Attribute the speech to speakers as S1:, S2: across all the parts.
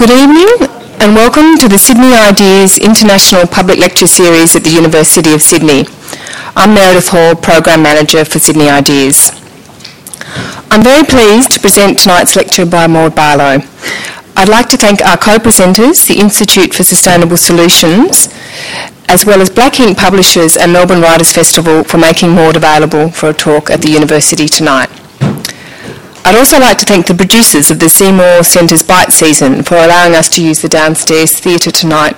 S1: Good evening and welcome to the Sydney Ideas International Public Lecture Series at the University of Sydney. I'm Meredith Hall, Program Manager for Sydney Ideas. I'm very pleased to present tonight's lecture by Maude Barlow. I'd like to thank our co-presenters, the Institute for Sustainable Solutions, as well as Black Inc. Publishers and Melbourne Writers Festival for making Maude available for a talk at the university tonight. I'd also like to thank the producers of the Seymour Centre's Bite Season for allowing us to use the downstairs theatre tonight.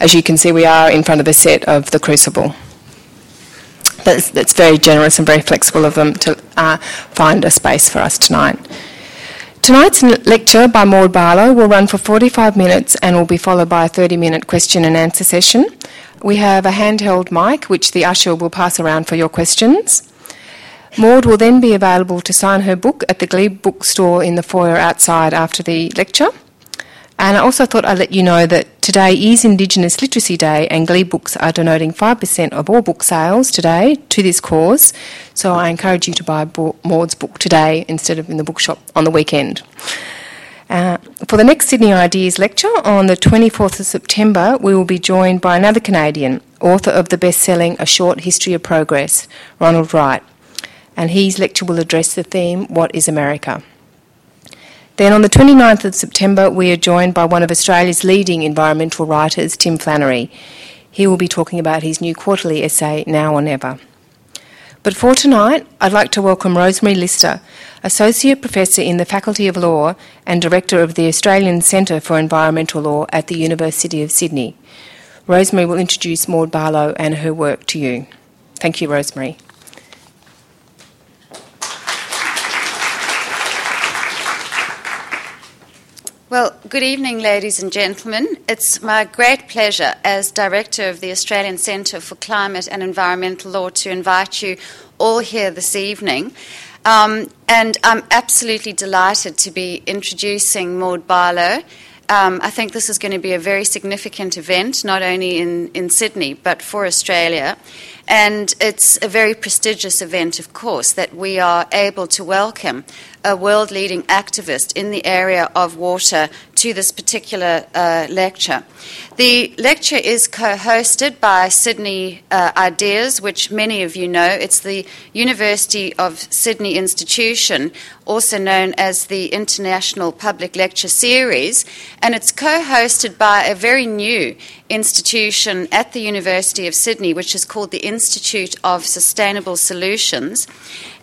S1: As you can see, we are in front of a set of The Crucible. That's, that's very generous and very flexible of them to uh, find a space for us tonight. Tonight's lecture by Maude Barlow will run for 45 minutes and will be followed by a 30 minute question and answer session. We have a handheld mic which the usher will pass around for your questions. Maude will then be available to sign her book at the Glebe bookstore in the foyer outside after the lecture. And I also thought I'd let you know that today is Indigenous Literacy Day, and Glebe Books are donating 5% of all book sales today to this cause. So I encourage you to buy Maude's book today instead of in the bookshop on the weekend. Uh, for the next Sydney Ideas lecture on the 24th of September, we will be joined by another Canadian, author of the best selling A Short History of Progress, Ronald Wright and his lecture will address the theme What is America? Then on the 29th of September, we are joined by one of Australia's leading environmental writers, Tim Flannery. He will be talking about his new quarterly essay, Now or Never. But for tonight, I'd like to welcome Rosemary Lyster, Associate Professor in the Faculty of Law and Director of the Australian Centre for Environmental Law at the University of Sydney. Rosemary will introduce Maude Barlow and her work to you. Thank you, Rosemary.
S2: Well, good evening, ladies and gentlemen. It's my great pleasure as Director of the Australian Centre for Climate and Environmental Law to invite you all here this evening. Um, and I'm absolutely delighted to be introducing Maude Barlow. Um, I think this is going to be a very significant event, not only in, in Sydney, but for Australia. And it's a very prestigious event, of course, that we are able to welcome a world leading activist in the area of water to this particular uh, lecture. The lecture is co hosted by Sydney uh, Ideas, which many of you know. It's the University of Sydney Institution, also known as the International Public Lecture Series, and it's co hosted by a very new institution at the University of Sydney, which is called the Institute of Sustainable Solutions.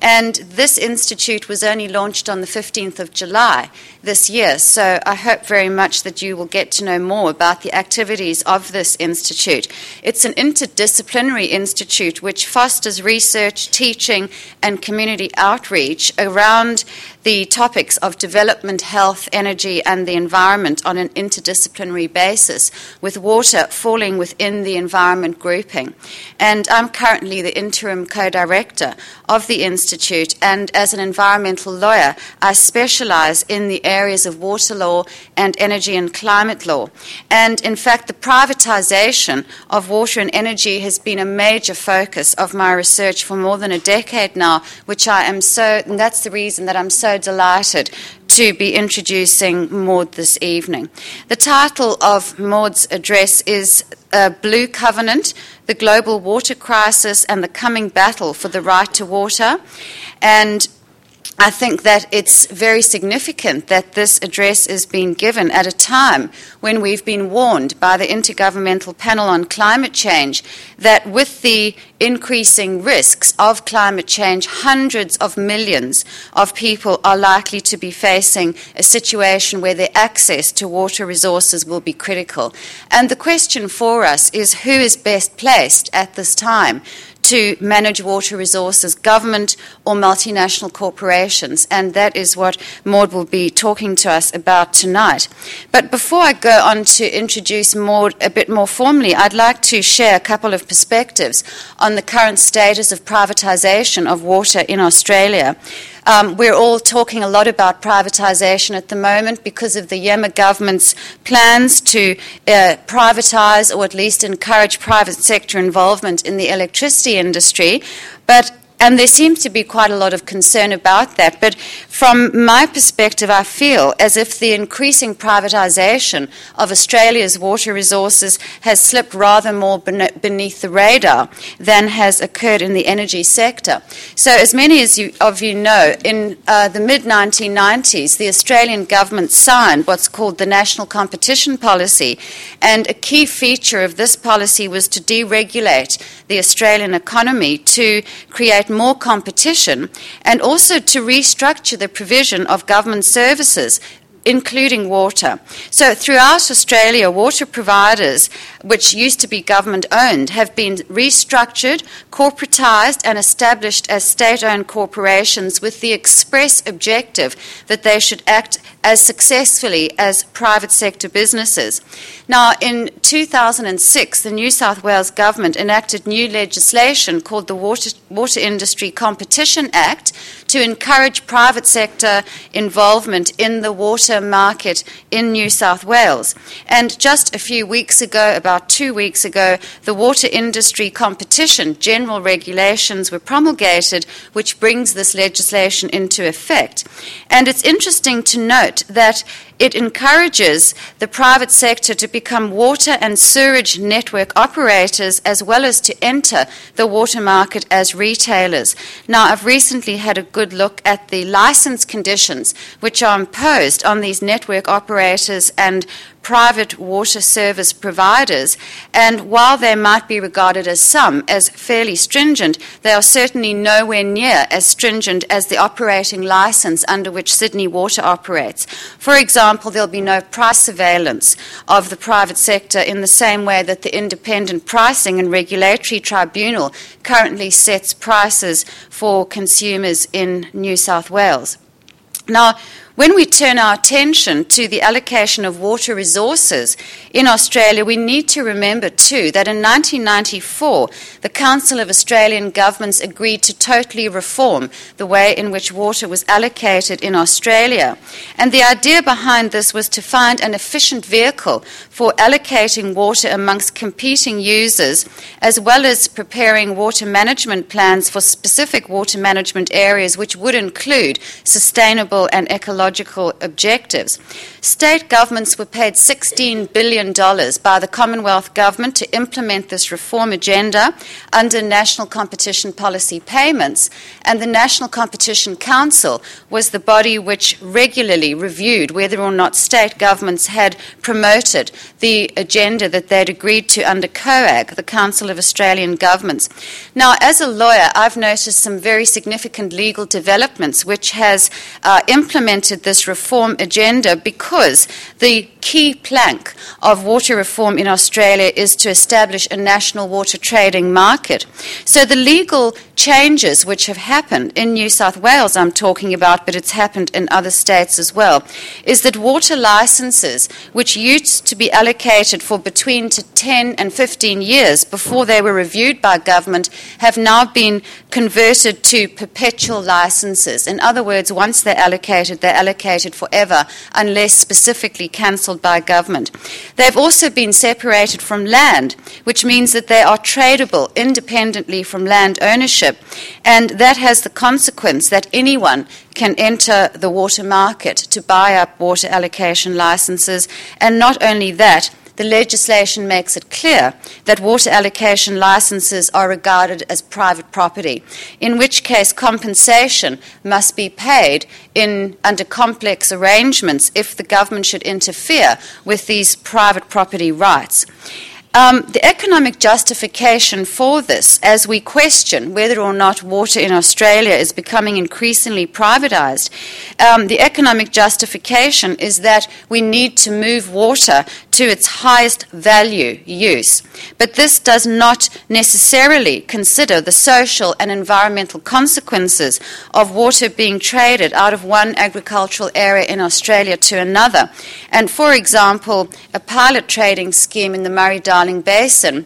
S2: And this institute was only launched on the 15th of July this year. So I hope very much that you will get to know more about the activities of this institute. It's an interdisciplinary institute which fosters research, teaching, and community outreach around the topics of development, health, energy, and the environment on an interdisciplinary basis, with water falling within the environment grouping. And I'm currently the interim co director of the Institute, and as an environmental lawyer, I specialize in the areas of water law and energy and climate law. And in fact, the privatization of water and energy has been a major focus of my research for more than a decade now, which I am so, and that's the reason that I'm so delighted to be introducing Maude this evening. The title of Maude's address is uh, Blue Covenant The Global Water Crisis and the Coming Battle for the Right to Water. And I think that it's very significant that this address is being given at a time when we've been warned by the Intergovernmental Panel on Climate Change that with the increasing risks of climate change, hundreds of millions of people are likely to be facing a situation where their access to water resources will be critical. And the question for us is who is best placed at this time to manage water resources, government or multinational corporations, and that is what Maude will be talking to us about tonight. But before I go on to introduce Maude a bit more formally, I'd like to share a couple of perspectives on the current status of privatisation of water in Australia. Um, we're all talking a lot about privatisation at the moment because of the Iemma government's plans to uh, privatise or at least encourage private sector involvement in the electricity industry. But And there seems to be quite a lot of concern about that. But from my perspective, I feel as if the increasing privatisation of Australia's water resources has slipped rather more beneath the radar than has occurred in the energy sector. So, as many as you, of you know, in uh, the mid 1990s, the Australian government signed what's called the National Competition Policy, and a key feature of this policy was to deregulate the Australian economy to create more competition and also to restructure the provision of government services including water. So, throughout Australia, water providers, which used to be government owned, have been restructured, corporatised, and established as state owned corporations with the express objective that they should act as successfully as private sector businesses. Now, in 2006, the New South Wales government enacted new legislation called the Water, Water Industry Competition Act to encourage private sector involvement in the water market in New South Wales. And just a few weeks ago, about two weeks ago, the Water Industry Competition General Regulations were promulgated, which brings this legislation into effect. And it's interesting to note that it encourages the private sector to become water and sewerage network operators as well as to enter the water market as retailers. Now, I've recently had a good look at the license conditions which are imposed on these network operators and private water service providers, and while they might be regarded as some as fairly stringent, they are certainly nowhere near as stringent as the operating license under which Sydney Water operates. For example, there'll be no price surveillance of the private sector in the same way that the Independent Pricing and Regulatory Tribunal currently sets prices for consumers in New South Wales. Now, when we turn our attention to the allocation of water resources in Australia, we need to remember too that in 1994, the Council of Australian Governments agreed to totally reform the way in which water was allocated in Australia. And the idea behind this was to find an efficient vehicle for allocating water amongst competing users, as well as preparing water management plans for specific water management areas, which would include sustainable and ecological ecological objectives. State governments were paid $16 billion by the Commonwealth Government to implement this reform agenda under national competition policy payments, and the National Competition Council was the body which regularly reviewed whether or not state governments had promoted the agenda that they'd agreed to under COAG, the Council of Australian Governments. Now, as a lawyer, I've noticed some very significant legal developments which has uh, implemented this reform agenda because the key plank of water reform in Australia is to establish a national water trading market. So the legal changes which have happened in New South Wales, I'm talking about, but it's happened in other states as well, is that water licenses, which used to be allocated for between 10 and 15 years before they were reviewed by government, have now been converted to perpetual licenses. In other words, once they're allocated, they're allocated forever unless specifically cancelled by government. They've also been separated from land, which means that they are tradable independently from land ownership, and that has the consequence that anyone can enter the water market to buy up water allocation licenses, and not only that, the legislation makes it clear that water allocation licenses are regarded as private property, in which case compensation must be paid in, under complex arrangements if the government should interfere with these private property rights. Um, the economic justification for this, as we question whether or not water in Australia is becoming increasingly privatised, um, the economic justification is that we need to move water to its highest value use. But this does not necessarily consider the social and environmental consequences of water being traded out of one agricultural area in Australia to another. And for example, a pilot trading scheme in the Murray Darling Basin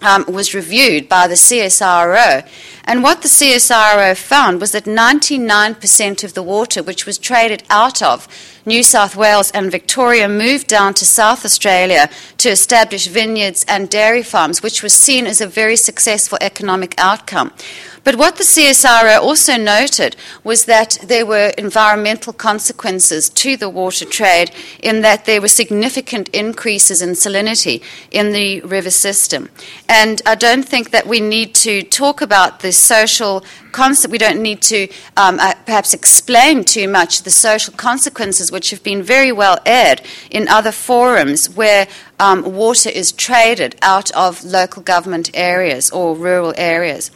S2: um, was reviewed by the CSIRO, And what the CSIRO found was that 99% of the water which was traded out of New South Wales and Victoria moved down to South Australia to establish vineyards and dairy farms, which was seen as a very successful economic outcome. But what the CSIRO also noted was that there were environmental consequences to the water trade in that there were significant increases in salinity in the river system. And I don't think that we need to talk about the social concept. We don't need to um, uh, perhaps explain too much the social consequences, which have been very well aired in other forums where um, water is traded out of local government areas or rural areas.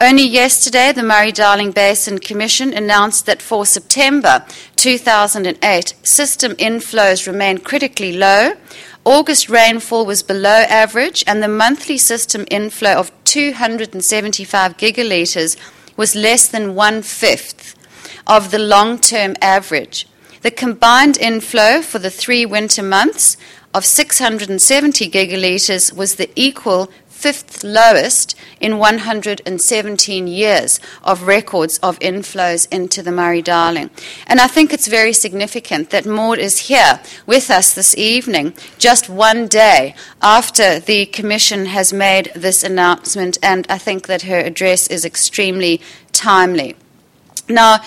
S2: Only yesterday, the Murray Darling Basin Commission announced that for September 2008, system inflows remained critically low. August rainfall was below average, and the monthly system inflow of 275 gigalitres was less than one fifth of the long term average. The combined inflow for the three winter months of 670 gigalitres was the equal fifth lowest in 117 years of records of inflows into the Murray Darling. And I think it's very significant that Maude is here with us this evening, just one day after the Commission has made this announcement, and I think that her address is extremely timely. Now,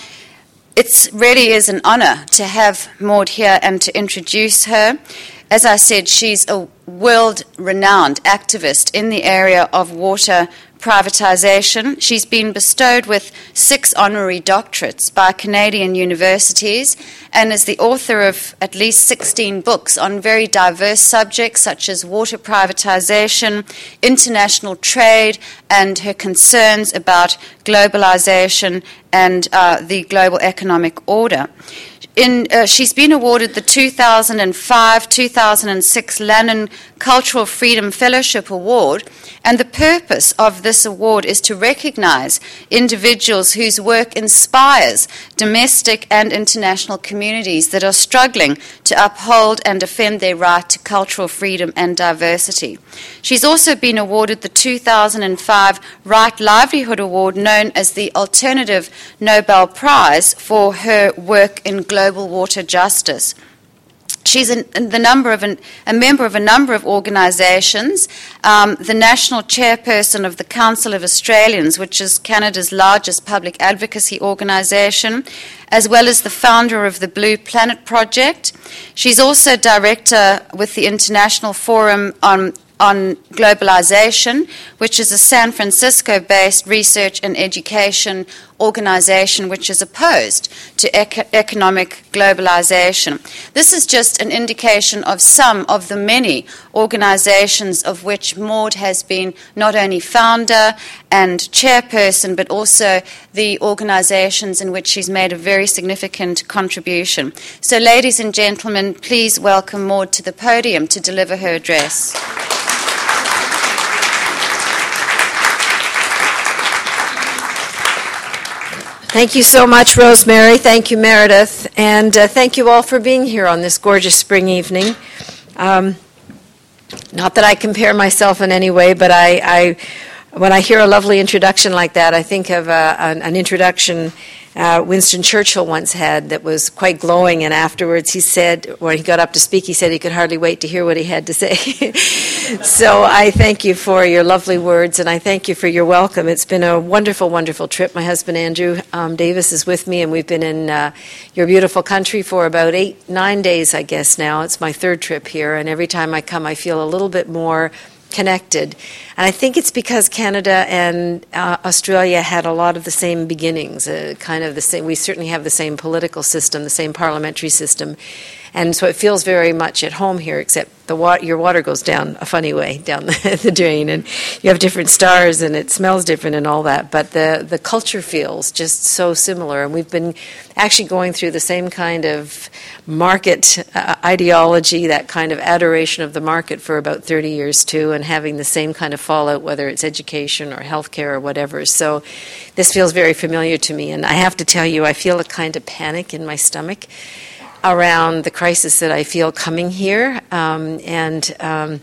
S2: it really is an honour to have Maude here and to introduce her. As I said, she's a world renowned activist in the area of water privatisation. She's been bestowed with six honorary doctorates by Canadian universities and is the author of at least 16 books on very diverse subjects such as water privatisation, international trade, and her concerns about globalisation and uh, the global economic order. In, uh, she's been awarded the 2005 2006 Lannan Cultural Freedom Fellowship Award, and the purpose of this award is to recognize individuals whose work inspires domestic and international communities that are struggling to uphold and defend their right to cultural freedom and diversity. She's also been awarded the 2005 Right Livelihood Award, known as the Alternative Nobel Prize, for her work in global water justice. She's an, an, a member of a number of organisations, um, the national chairperson of the Council of Australians, which is Canada's largest public advocacy organisation, as well as the founder of the Blue Planet Project. She's also director with the International Forum on on globalization, which is a San Francisco based research and education organization which is opposed to ec- economic globalization. This is just an indication of some of the many organizations of which Maude has been not only founder and chairperson, but also the organizations in which she's made a very significant contribution. So, ladies and gentlemen, please welcome Maude to the podium to deliver her address.
S3: Thank you so much, Rosemary. Thank you, Meredith. And uh, thank you all for being here on this gorgeous spring evening. Um, not that I compare myself in any way, but I, I, when I hear a lovely introduction like that, I think of uh, an, an introduction uh, Winston Churchill once had that was quite glowing, and afterwards he said, when he got up to speak, he said he could hardly wait to hear what he had to say. so I thank you for your lovely words, and I thank you for your welcome. It's been a wonderful, wonderful trip. My husband Andrew um, Davis is with me, and we've been in uh, your beautiful country for about eight, nine days, I guess now. It's my third trip here, and every time I come, I feel a little bit more connected. And I think it's because Canada and uh, Australia had a lot of the same beginnings, uh, kind of the same. We certainly have the same political system, the same parliamentary system. And so it feels very much at home here, except the wa- your water goes down a funny way down the, the, drain, and you have different stars, and it smells different, and all that. But the the culture feels just so similar, and we've been actually going through the same kind of market uh, ideology, that kind of adoration of the market for about 30 years too, and having the same kind of fallout, whether it's education or healthcare or whatever. So this feels very familiar to me, and I have to tell you, I feel a kind of panic in my stomach around the crisis that I feel coming here. Um, and um,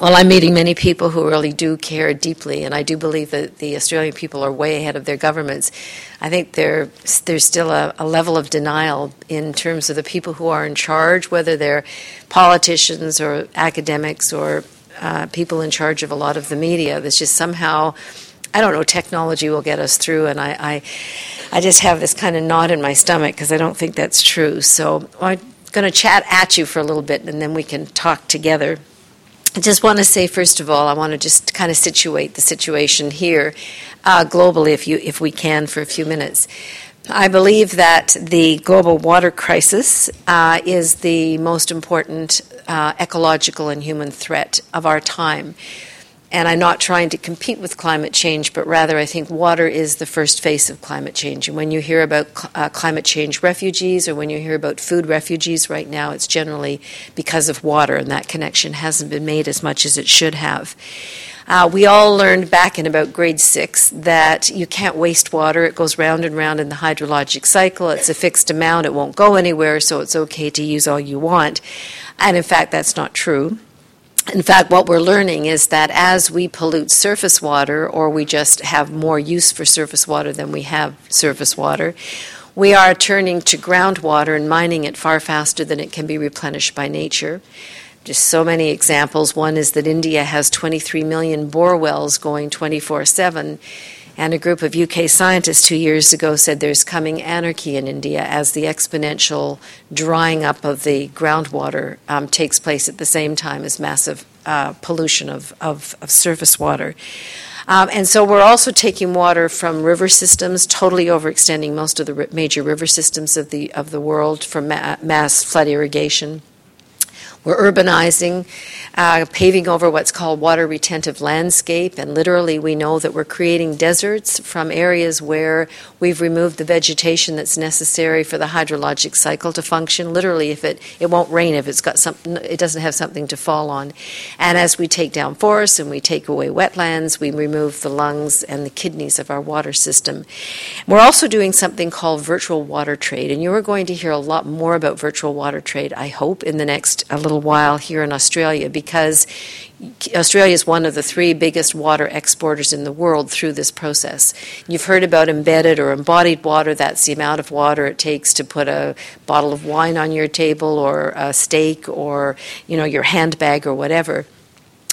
S3: Well, I'm meeting many people who really do care deeply, and I do believe that the Australian people are way ahead of their governments. I think there, there's still a, a level of denial in terms of the people who are in charge, whether they're politicians or academics or uh, people in charge of a lot of the media. There's just somehow, I don't know, technology will get us through, and I, I, I just have this kind of knot in my stomach because I don't think that's true. So I'm going to chat at you for a little bit, and then we can talk together. I just want to say, first of all, I want to just kind of situate the situation here uh, globally, if, you, if we can, for a few minutes. I believe that the global water crisis uh, is the most important uh, ecological and human threat of our time. And I'm not trying to compete with climate change, but rather I think water is the first face of climate change. And when you hear about uh, climate change refugees or when you hear about food refugees right now, it's generally because of water, and that connection hasn't been made as much as it should have. Uh, we all learned back in about grade six that you can't waste water. It goes round and round in the hydrologic cycle. It's a fixed amount, it won't go anywhere, so it's okay to use all you want. And in fact, that's not true in fact, what we're learning is that as we pollute surface water, or we just have more use for surface water than we have surface water, we are turning to groundwater and mining it far faster than it can be replenished by nature. Just so many examples. One is that India has 23 million bore wells going 24 7 and a group of UK scientists two years ago said there's coming anarchy in India as the exponential drying up of the groundwater um, takes place at the same time as massive uh, pollution of, of, of, surface water. Um, and so we're also taking water from river systems, totally overextending most of the major river systems of the, of the world for ma- mass flood irrigation. We're urbanizing, uh, paving over what's called water retentive landscape, and literally we know that we're creating deserts from areas where we've removed the vegetation that's necessary for the hydrologic cycle to function. Literally, if it it won't rain if it's got something, it doesn't have something to fall on. And as we take down forests and we take away wetlands, we remove the lungs and the kidneys of our water system. We're also doing something called virtual water trade, and you are going to hear a lot more about virtual water trade. I hope in the next a little while here in Australia because Australia is one of the three biggest water exporters in the world through this process. You've heard about embedded or embodied water, that's the amount of water it takes to put a bottle of wine on your table or a steak or you know your handbag or whatever.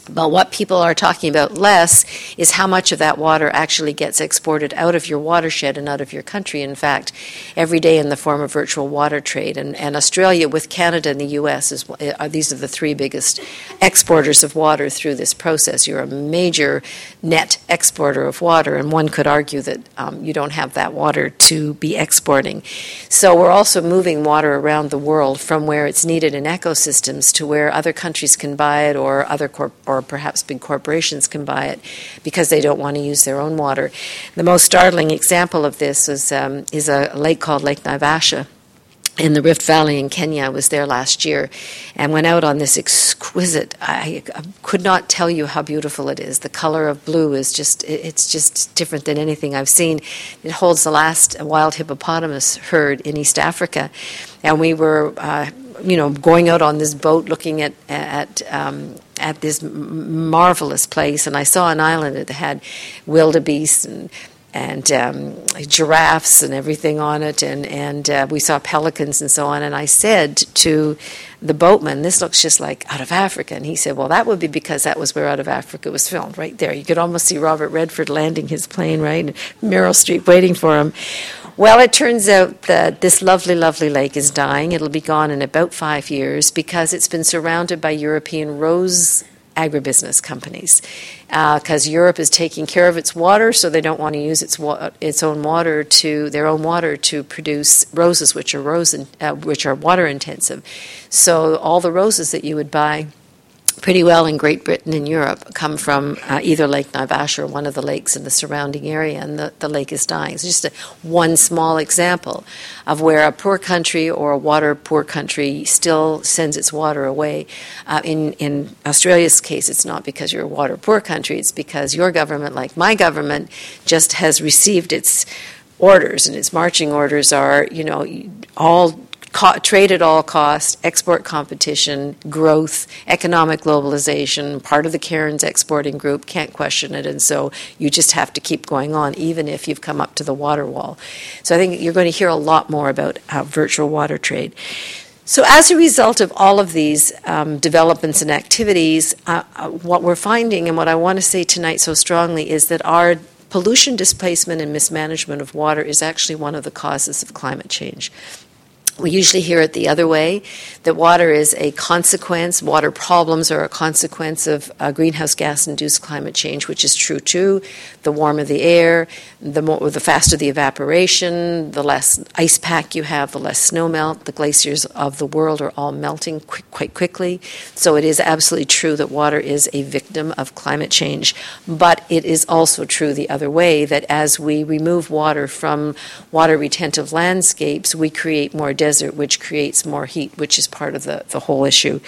S3: But what people are talking about less is how much of that water actually gets exported out of your watershed and out of your country, in fact, every day in the form of virtual water trade. And, and Australia, with Canada and the US, is, are, these are the three biggest exporters of water through this process. You're a major net exporter of water, and one could argue that um, you don't have that water to be exporting. So we're also moving water around the world from where it's needed in ecosystems to where other countries can buy it or other corp- or or perhaps big corporations can buy it because they don't want to use their own water. The most startling example of this is, um, is a lake called Lake Naivasha in the Rift Valley in Kenya. I was there last year and went out on this exquisite. I, I, could not tell you how beautiful it is. The color of blue is just, it's just different than anything I've seen. It holds the last wild hippopotamus herd in East Africa. And we were, uh, you know, going out on this boat looking at, at um, at this marvelous place, and I saw an island that had wildebeest and and um, giraffes and everything on it, and and uh, we saw pelicans and so on. And I said to the boatman, "This looks just like out of Africa." And he said, "Well, that would be because that was where Out of Africa was filmed, right there. You could almost see Robert Redford landing his plane, right, and Meryl Streep waiting for him." Well, it turns out that this lovely, lovely lake is dying. It'll be gone in about five years because it's been surrounded by European rose agribusiness companies. Because uh, Europe is taking care of its water, so they don't want to use its wa- its own water to their own water to produce roses, which are rose in, uh, which are water intensive. So all the roses that you would buy pretty well in Great Britain and Europe come from uh, either Lake Naivasha or one of the lakes in the surrounding area, and the, the lake is dying. It's just a, one small example of where a poor country or a water poor country still sends its water away. Uh, in, in Australia's case, it's not because you're a water poor country, it's because your government, like my government, just has received its orders, and its marching orders are, you know, all co- trade at all cost, export competition, growth, economic globalization. Part of the Cairns exporting group can't question it, and so you just have to keep going on, even if you've come up to the water wall. So I think you're going to hear a lot more about uh, virtual water trade. So, as a result of all of these um, developments and activities, uh, uh, what we're finding, and what I want to say tonight so strongly, is that our pollution displacement and mismanagement of water is actually one of the causes of climate change. We usually hear it the other way that water is a consequence, water problems are a consequence of uh, greenhouse gas induced climate change, which is true too. The warmer the air, the, more, the faster the evaporation, the less ice pack you have, the less snow melt. The glaciers of the world are all melting quick, quite quickly. So it is absolutely true that water is a victim of climate change. But it is also true the other way that as we remove water from water retentive landscapes, we create more desert, which creates more heat, which is part of the, the whole issue.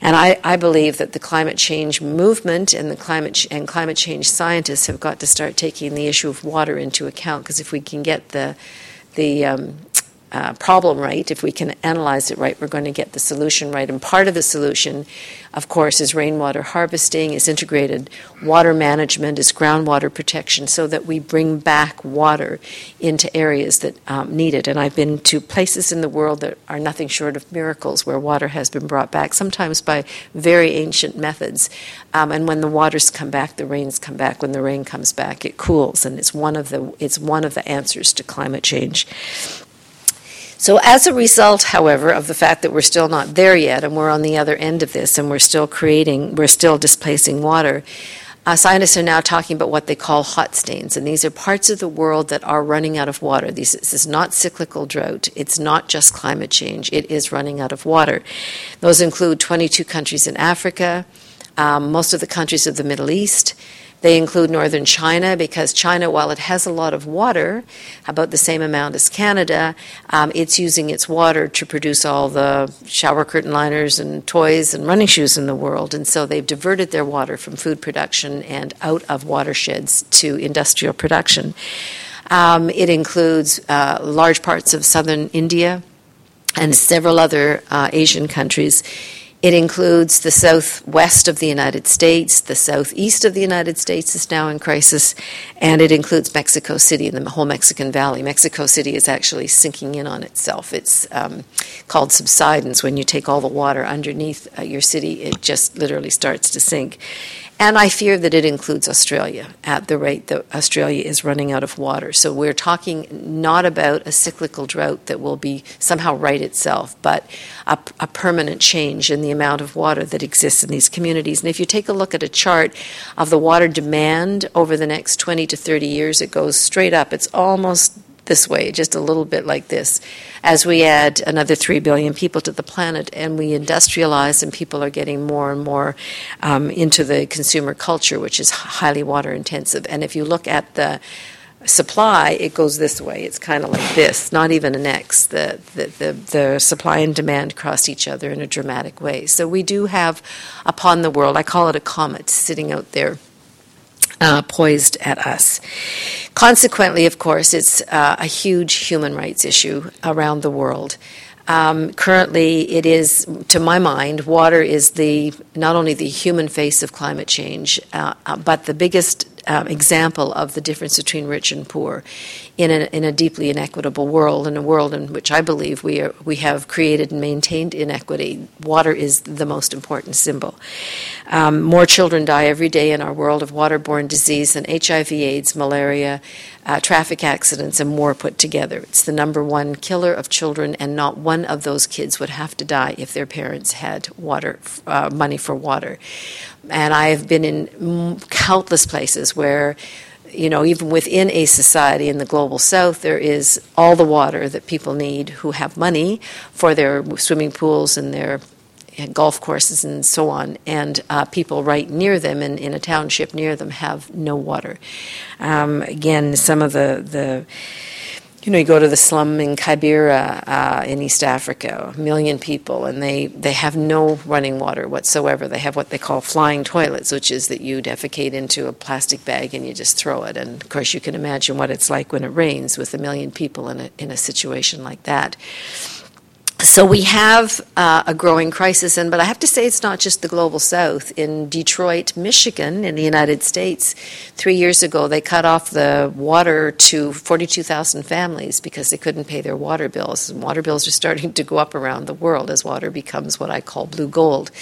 S3: And I, I believe that the climate change movement and the climate ch- and climate change scientists have got to start taking the issue of water into account because if we can get the the um, uh, problem right, if we can analyze it right, we're going to get the solution right. And part of the solution, of course, is rainwater harvesting, is integrated water management, is groundwater protection, so that we bring back water into areas that um, need it. And I've been to places in the world that are nothing short of miracles where water has been brought back, sometimes by very ancient methods. Um, and when the waters come back, the rains come back. When the rain comes back, it cools, and it's one of the it's one of the answers to climate change. So, as a result, however, of the fact that we're still not there yet and we're on the other end of this and we're still creating, we're still displacing water, uh, scientists are now talking about what they call hot stains, and these are parts of the world that are running out of water. These, this is not cyclical drought, it's not just climate change, it is running out of water. Those include 22 countries in Africa, um, most of the countries of the Middle East. They include northern China because China, while it has a lot of water, about the same amount as Canada, um, it's using its water to produce all the shower curtain liners and toys and running shoes in the world. And so they've diverted their water from food production and out of watersheds to industrial production. Um, it includes uh, large parts of southern India and several other uh, Asian countries. It includes the southwest of the United States, the southeast of the United States is now in crisis, and it includes Mexico City and the whole Mexican Valley. Mexico City is actually sinking in on itself. It's um, called subsidence. When you take all the water underneath uh, your city, it just literally starts to sink. And I fear that it includes Australia at the rate that Australia is running out of water. So we're talking not about a cyclical drought that will be somehow right itself, but a, a, permanent change in the amount of water that exists in these communities. And if you take a look at a chart of the water demand over the next 20 to 30 years, it goes straight up. It's almost this way, just a little bit like this, as we add another 3 billion people to the planet and we industrialize and people are getting more and more um, into the consumer culture, which is highly water intensive. And if you look at the supply, it goes this way. It's kind of like this, not even an X. The, the, the, the, supply and demand cross each other in a dramatic way. So we do have upon the world, I call it a comet sitting out there uh, poised at us. Consequently, of course, it's uh, a huge human rights issue around the world. Um, currently, it is, to my mind, water is the not only the human face of climate change, uh, uh but the biggest um, example of the difference between rich and poor in a, in a deeply inequitable world, in a world in which I believe we, are, we have created and maintained inequity. Water is the most important symbol. Um, more children die every day in our world of waterborne disease than HIV, AIDS, malaria, uh, traffic accidents, and more put together. It's the number one killer of children, and not one of those kids would have to die if their parents had water uh, money for water. And I have been in countless places where, you know, even within a society in the global south, there is all the water that people need who have money for their swimming pools and their golf courses and so on, and uh, people right near them and in a township near them have no water. Um, again, some of the, the you know, you go to the slum in Kibera uh, in East Africa, a million people, and they, they have no running water whatsoever. They have what they call flying toilets, which is that you defecate into a plastic bag and you just throw it. And of course, you can imagine what it's like when it rains with a million people in a, in a situation like that. So we have uh, a growing crisis, and but I have to say it's not just the global south. In Detroit, Michigan, in the United States, three years ago they cut off the water to 42,000 families because they couldn't pay their water bills. And water bills are starting to go up around the world as water becomes what I call blue gold.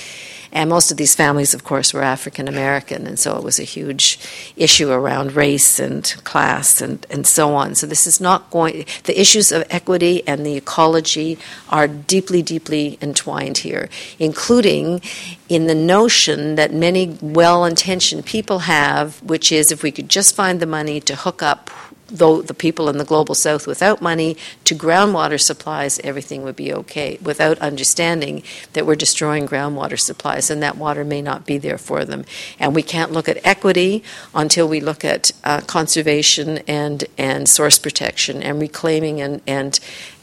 S3: And most of these families, of course, were African American, and so it was a huge issue around race and class and, and so on. So this is not going, the issues of equity and the ecology are deeply, deeply entwined here, including in the notion that many well intentioned people have, which is if we could just find the money to hook up though the people in the global south without money to groundwater supplies, everything would be okay without understanding that we're destroying groundwater supplies and that water may not be there for them. And we can't look at equity until we look at uh, conservation and, and source protection and reclaiming and, and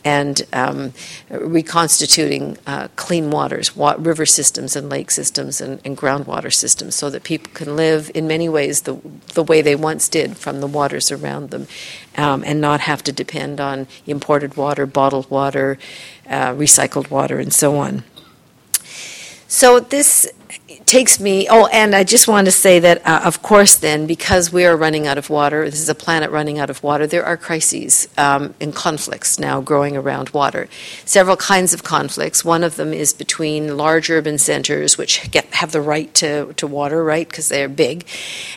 S3: and um, reconstituting uh, clean waters, wa- river systems and lake systems and, and, groundwater systems so that people can live in many ways the, the way they once did from the waters around them um, and not have to depend on imported water, bottled water, uh, recycled water, and so on. So this takes me. Oh, and I just want to say that, uh, of course, then, because we are running out of water, this is a planet running out of water, there are crises um, and conflicts now growing around water. Several kinds of conflicts. One of them is between large urban centers, which get, have the right to, to water, right, because they're big,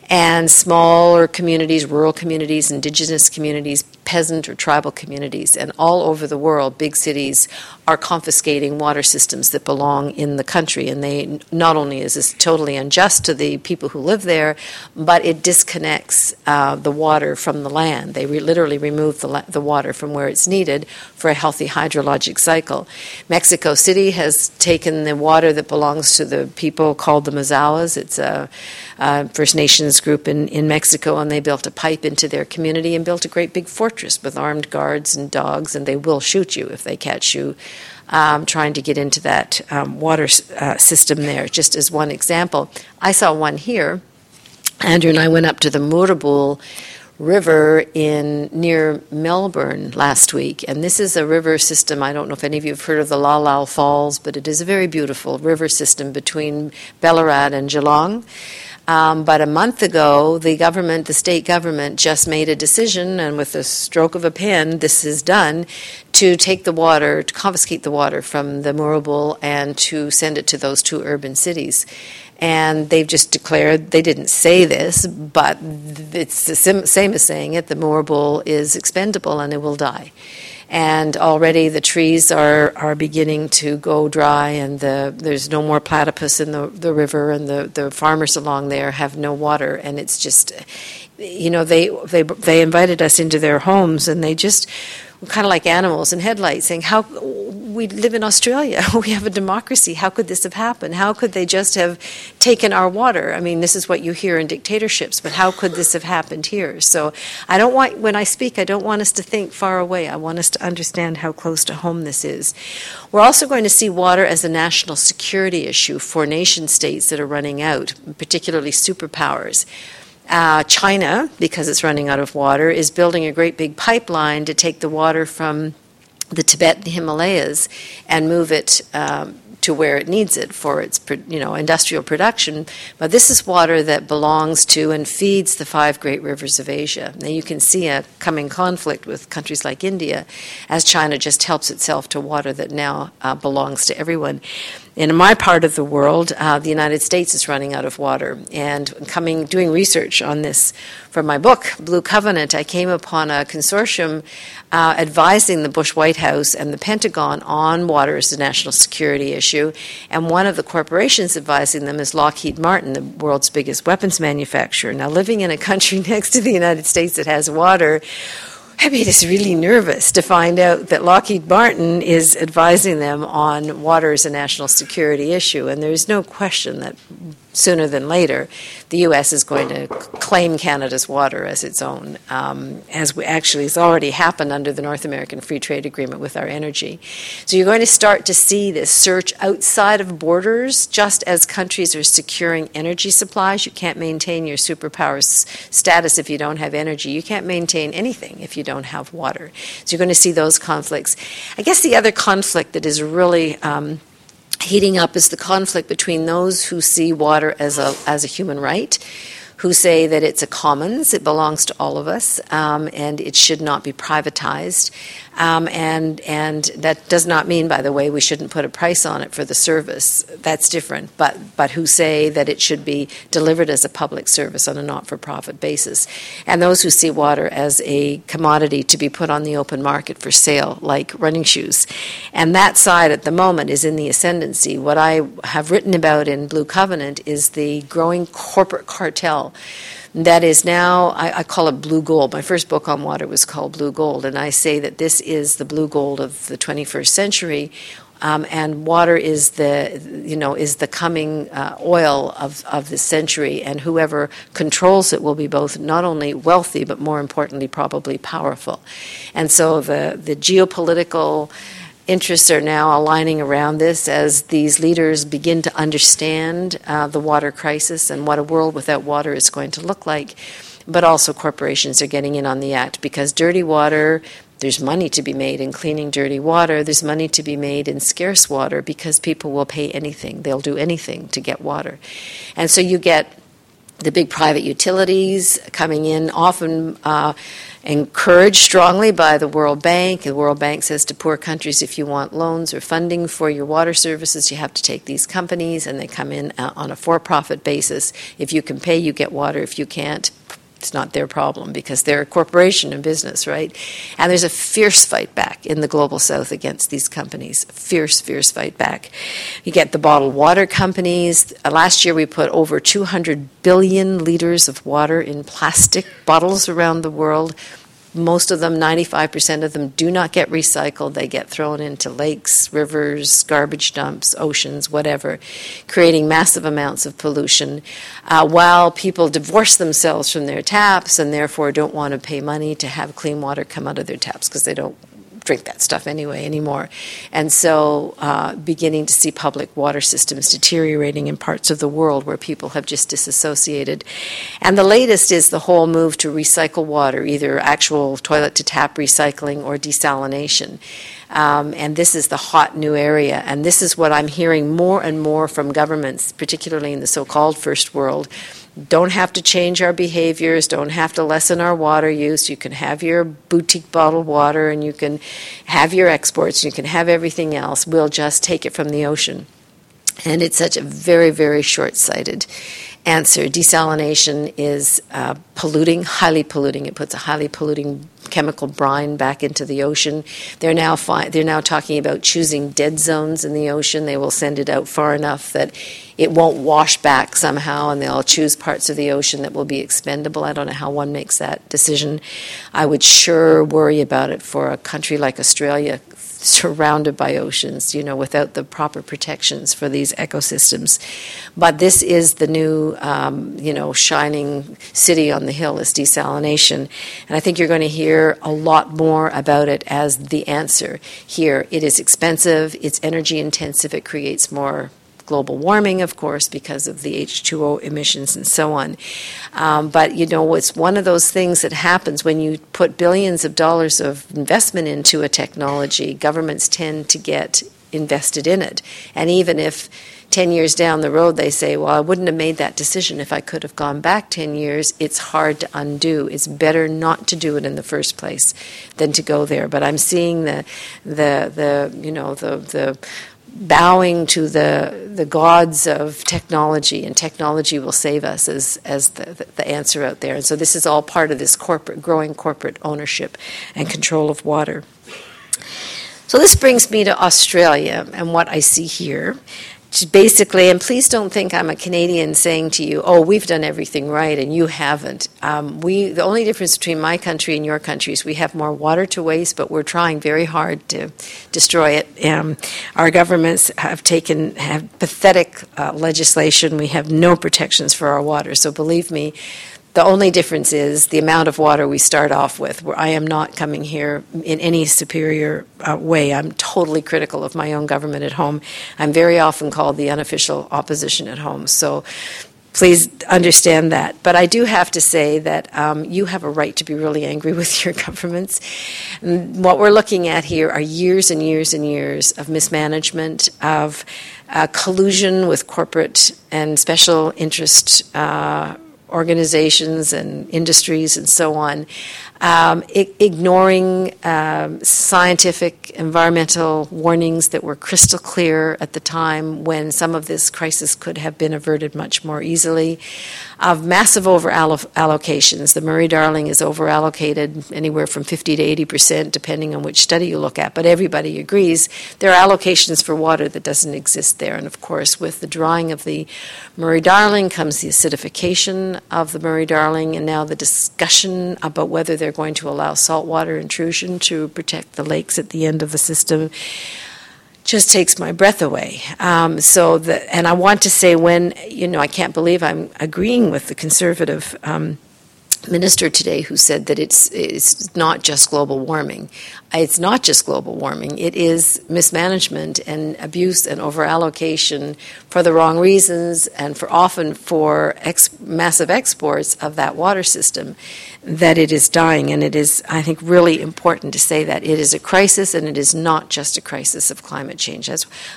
S3: and smaller communities, rural communities, indigenous communities, peasant or tribal communities. And all over the world, big cities are confiscating water systems that belong in the country. And they not only is this totally unjust to the people who live there, but it disconnects uh, the water from the land. They re- literally remove the, la- the water from where it's needed for a healthy hydrologic cycle. Mexico City has taken the water that belongs to the people called the Mazahuas. It's a, a First Nations group in, in Mexico, and they built a pipe into their community and built a great big fortress with armed guards and dogs, and they will shoot you if they catch you um, trying to get into that um, water uh, system there, just as one example. I saw one here. Andrew and I went up to the Moorabool River in near Melbourne last week, and this is a river system. I don't know if any of you have heard of the Lal Lal Falls, but it is a very beautiful river system between Ballarat and Geelong. Um, but a month ago, the government, the state government, just made a decision, and with a stroke of a pen, this is done, to take the water, to confiscate the water from the Moorabool and to send it to those two urban cities. And they've just declared, they didn't say this, but it's the same as saying it the Moorabool is expendable and it will die and already the trees are, are beginning to go dry, and the, there's no more platypus in the, the river, and the, the farmers along there have no water, and it's just, you know, they, they, they invited us into their homes, and they just kind of like animals in headlights, saying, "How we live in Australia, we have a democracy. How could this have happened? How could they just have taken our water? I mean, this is what you hear in dictatorships, but how could this have happened here?" So, I don't want when I speak, I don't want us to think far away. I want us to understand how close to home this is. We're also going to see water as a national security issue for nation states that are running out, particularly superpowers. Uh, China, because it's running out of water, is building a great big pipeline to take the water from the Tibet Himalayas and move it um, to where it needs it for its you know industrial production. But this is water that belongs to and feeds the five great rivers of Asia. Now you can see a coming conflict with countries like India, as China just helps itself to water that now uh, belongs to everyone. In my part of the world, uh, the United States is running out of water. And coming, doing research on this for my book, Blue Covenant, I came upon a consortium uh, advising the Bush White House and the Pentagon on water as a national security issue. And one of the corporations advising them is Lockheed Martin, the world's biggest weapons manufacturer. Now, living in a country next to the United States that has water, I made us really nervous to find out that Lockheed Martin is advising them on water as a national security issue. And there's no question that sooner than later, the U.S. is going to claim Canada's water as its own, um, as we actually has already happened under the North American Free Trade Agreement with our energy. So you're going to start to see this search outside of borders, just as countries are securing energy supplies. You can't maintain your superpower status if you don't have energy. You can't maintain anything if you don't have water. So you're going to see those conflicts. I guess the other conflict that is really um, heating up is the conflict between those who see water as a, as a human right, who say that it's a commons, it belongs to all of us, um, and it should not be privatized. Um, and and that does not mean, by the way, we shouldn't put a price on it for the service. That's different. But but who say that it should be delivered as a public service on a not-for-profit basis, and those who see water as a commodity to be put on the open market for sale, like running shoes, and that side at the moment is in the ascendancy. What I have written about in Blue Covenant is the growing corporate cartel that is now, I, I, call it blue gold. My first book on water was called Blue Gold, and I say that this is the blue gold of the 21st century. Um, and water is the, you know, is the coming uh, oil of, of the century, and whoever controls it will be both not only wealthy, but more importantly, probably powerful. And so the, the geopolitical interests are now aligning around this as these leaders begin to understand uh, the water crisis and what a world without water is going to look like. But also, corporations are getting in on the act because dirty water, there's money to be made in cleaning dirty water. There's money to be made in scarce water because people will pay anything. They'll do anything to get water. And so you get the big private utilities coming in, often uh, encouraged strongly by the World Bank. The World Bank says to poor countries, if you want loans or funding for your water services, you have to take these companies, and they come in uh, on a for profit basis. If you can pay, you get water. If you can't, it's not their problem because they're a corporation and business, right? And there's a fierce fight back in the global south against these companies. Fierce, fierce fight back. You get the bottled water companies. Uh, last year we put over 200 billion liters of water in plastic bottles around the world. Most of them, 95% of them, do not get recycled. They get thrown into lakes, rivers, garbage dumps, oceans, whatever, creating massive amounts of pollution. Uh, while people divorce themselves from their taps and therefore don't want to pay money to have clean water come out of their taps because they don't drink that stuff anyway anymore. And so, uh, beginning to see public water systems deteriorating in parts of the world where people have just disassociated. And the latest is the whole move to recycle water, either actual toilet to tap recycling or desalination. Um, and this is the hot new area. And this is what I'm hearing more and more from governments, particularly in the so called first world don't have to change our behaviors, don't have to lessen our water use. You can have your boutique bottled water and you can have your exports, you can have everything else. We'll just take it from the ocean. And it's such a very, very short sighted answer. Desalination is uh, polluting, highly polluting. It puts a highly polluting chemical brine back into the ocean. They're now fi- they're now talking about choosing dead zones in the ocean. They will send it out far enough that it won't wash back somehow, and they'll choose parts of the ocean that will be expendable. I don't know how one makes that decision. I would sure worry about it for a country like Australia, surrounded by oceans, you know, without the proper protections for these ecosystems. But this is the new, um, you know, shining city on the hill is desalination. And I think you're going to hear a lot more about it as the answer here. It is expensive, it's energy intensive, it creates more global warming, of course, because of the H2O emissions and so on. Um, but you know, it's one of those things that happens when you put billions of dollars of investment into a technology. Governments tend to get invested in it, and even if 10 years down the road they say, Well, I wouldn't have made that decision if I could have gone back 10 years, it's hard to undo. It's better not to do it in the first place than to go there. But I'm seeing the, the, the you know, the, the bowing to the the gods of technology, and technology will save us as as the, the answer out there. And so this is all part of this corporate growing corporate ownership and control of water. So this brings me to Australia and what I see here. Basically, and please don't think I'm a Canadian saying to you, "Oh, we've done everything right and you haven't." Um, we the only difference between my country and your country is we have more water to waste, but we're trying very hard to destroy it. Um, our governments have taken have pathetic uh, legislation. We have no protections for our water. So believe me, the only difference is the amount of water we start off with. I am not coming here in any superior uh, way. I'm totally critical of my own government at home. I'm very often called the unofficial opposition at home. So please understand that. But I do have to say that um, you have a right to be really angry with your governments. And what we're looking at here are years and years and years of mismanagement, of uh, collusion with corporate and special interest. Uh, organizations and industries and so on, um, I- ignoring um, scientific environmental warnings that were crystal clear at the time when some of this crisis could have been averted much more easily, of massive over allocations. The Murray Darling is over allocated anywhere from 50 to 80 percent, depending on which study you look at. But everybody agrees there are allocations for water that doesn't exist there. And of course, with the drying of the Murray Darling comes the acidification of the Murray Darling, and now the discussion about whether they're going to allow saltwater intrusion to protect the lakes at the end of the system just takes my breath away. Um, so, the, and I want to say when, you know, I can't believe I'm agreeing with the conservative um, minister today who said that it's, it's not just global warming. It's not just global warming, it is mismanagement and abuse and overallocation for the wrong reasons and for often for ex- massive exports of that water system that it is dying. And it is, I think, really important to say that it is a crisis and it is not just a crisis of climate change.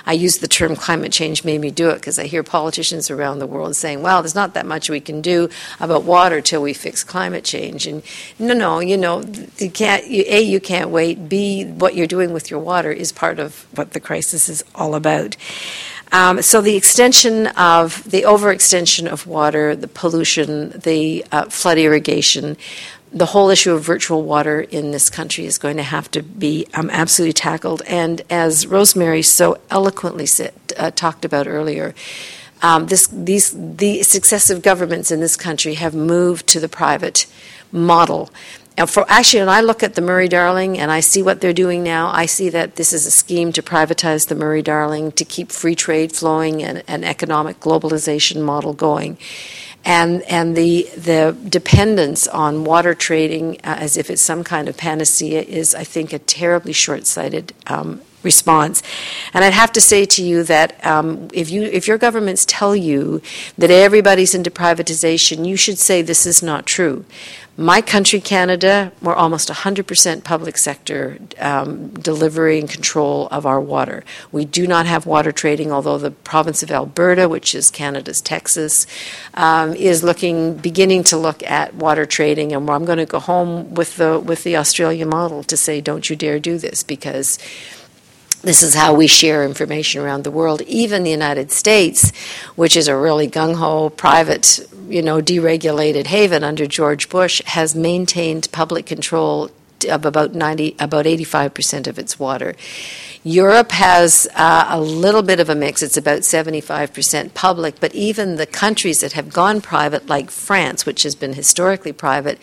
S3: I use the term climate change made me do it because I hear politicians around the world saying, well, there's not that much we can do about water till we fix climate change. And no, no, you know, you can't, you, A, you can't wait B, what you're doing with your water is part of what the crisis is all about. Um, so the extension of the overextension of water, the pollution, the uh, flood irrigation, the whole issue of virtual water in this country is going to have to be um, absolutely tackled. And as Rosemary so eloquently said, uh, talked about earlier, um, this, these, the successive governments in this country have moved to the private model and for actually, when I look at the Murray Darling and I see what they're doing now, I see that this is a scheme to privatize the Murray Darling to keep free trade flowing and an economic globalization model going. And, and the, the dependence on water trading uh, as if it's some kind of panacea is, I think, a terribly short sighted um, response. And I'd have to say to you that um, if you if your governments tell you that everybody's into privatization, you should say this is not true. My country, Canada, we're almost 100% public sector um, delivery and control of our water. We do not have water trading, although the province of Alberta, which is Canada's Texas, um, is looking, beginning to look at water trading. And I'm going to go home with the with the Australian model to say, don't you dare do this, because this is how we share information around the world. Even the United States, which is a really gung ho, private, you know, deregulated haven under George Bush, has maintained public control of about 90, about 85% of its water. Europe has uh, a little bit of a mix. It's about 75% public, but even the countries that have gone private, like France, which has been historically private,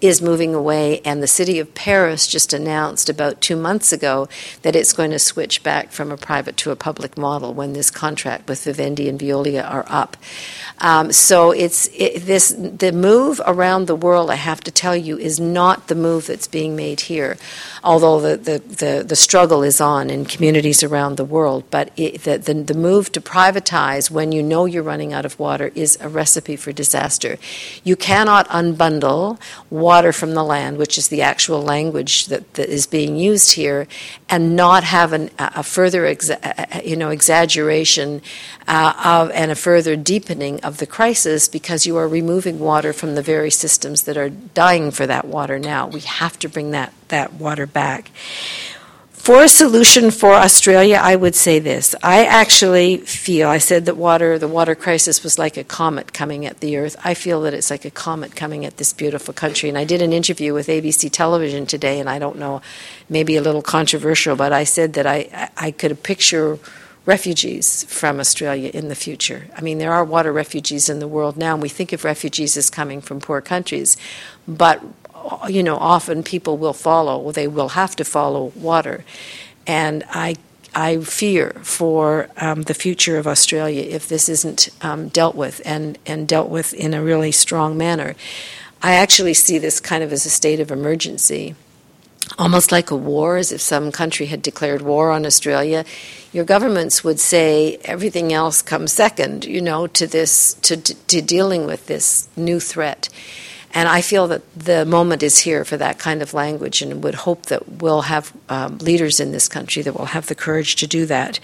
S3: is moving away, and the city of Paris just announced about two months ago that it's going to switch back from a private to a public model when this contract with Vivendi and Veolia are up. Um, so it's it, this the move around the world. I have to tell you is not the move that's being made here, although the the, the, the struggle is on in communities around the world. But it, the, the the move to privatize when you know you're running out of water is a recipe for disaster. You cannot unbundle water from the land, which is the actual language that, that is being used here, and not have an, a further exa- you know exaggeration uh, of and a further deepening of the crisis because you are removing water from the very systems that are dying for that water now. We have to bring that, that water back. For a solution for Australia, I would say this. I actually feel, I said that water, the water crisis was like a comet coming at the earth. I feel that it's like a comet coming at this beautiful country. And I did an interview with ABC television today, and I don't know, maybe a little controversial, but I said that I, I could picture refugees from Australia in the future. I mean, there are water refugees in the world now, and we think of refugees as coming from poor countries, but you know, often people will follow, they will have to follow water. And I I fear for um, the future of Australia if this isn't um, dealt with and, and dealt with in a really strong manner. I actually see this kind of as a state of emergency, almost like a war, as if some country had declared war on Australia. Your governments would say everything else comes second, you know, to this to, to dealing with this new threat. And I feel that the moment is here for that kind of language and would hope that we'll have um, leaders in this country that will have the courage to do that.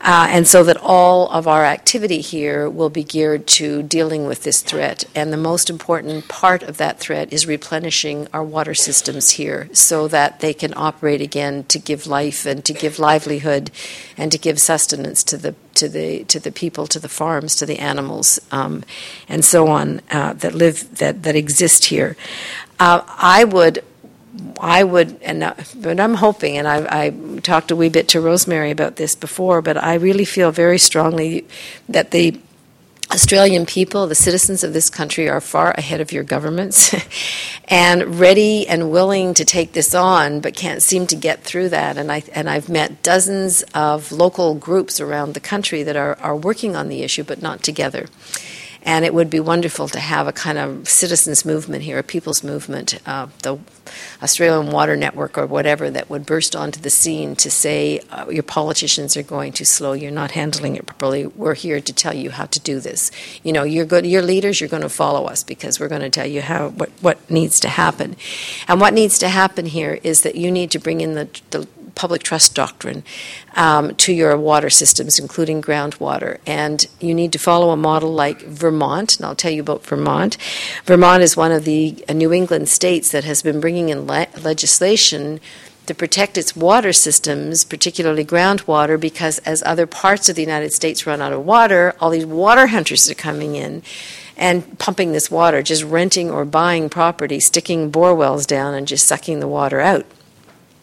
S3: Uh, and so that all of our activity here will be geared to dealing with this threat. And the most important part of that threat is replenishing our water systems here so that they can operate again to give life and to give livelihood and to give sustenance to the to the to the people, to the farms, to the animals, um, and so on uh, that live that that exist here. Uh, I would I would, and uh, but I'm hoping, and I, I talked a wee bit to Rosemary about this before, but I really feel very strongly that the Australian people, the citizens of this country, are far ahead of your governments and ready and willing to take this on, but can't seem to get through that. And, I, and I've met dozens of local groups around the country that are, are working on the issue, but not together. And it would be wonderful to have a kind of citizens' movement here, a people's movement, uh, the Australian Water Network or whatever, that would burst onto the scene to say, uh, your politicians are going too slow, you're not handling it properly, we're here to tell you how to do this. You know, you're good, your leaders, you're going to follow us because we're going to tell you how what, what needs to happen. And what needs to happen here is that you need to bring in the, the public trust doctrine um, to your water systems, including groundwater. And you need to follow a model like Vermont, and I'll tell you about Vermont. Vermont is one of the uh, New England states that has been bringing in le- legislation to protect its water systems, particularly groundwater, because as other parts of the United States run out of water, all these water hunters are coming in and pumping this water, just renting or buying property, sticking bore wells down, and just sucking the water out.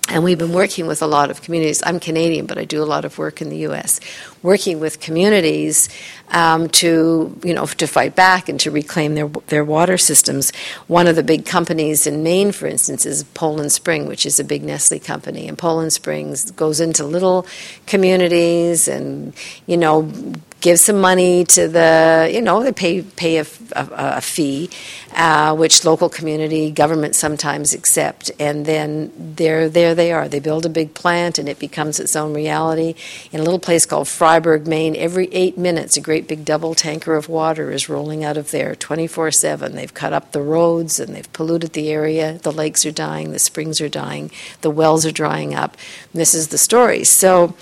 S3: And we've been working with a lot of communities. I'm Canadian, but I do a lot of work in the U.S. Working with communities um, to, you know, to fight back and to reclaim their their water systems. One of the big companies in Maine, for instance, is Poland Spring, which is a big Nestle company. And Poland Springs goes into little communities and, you know, give some money to the, you know, they pay pay a, a, a fee, uh, which local community government sometimes accept, and then there there they are. They build a big plant, and it becomes its own reality. In a little place called Fryeburg, Maine, every eight minutes, a great big double tanker of water is rolling out of there, 24/7. They've cut up the roads and they've polluted the area. The lakes are dying, the springs are dying, the wells are drying up. And this is the story. So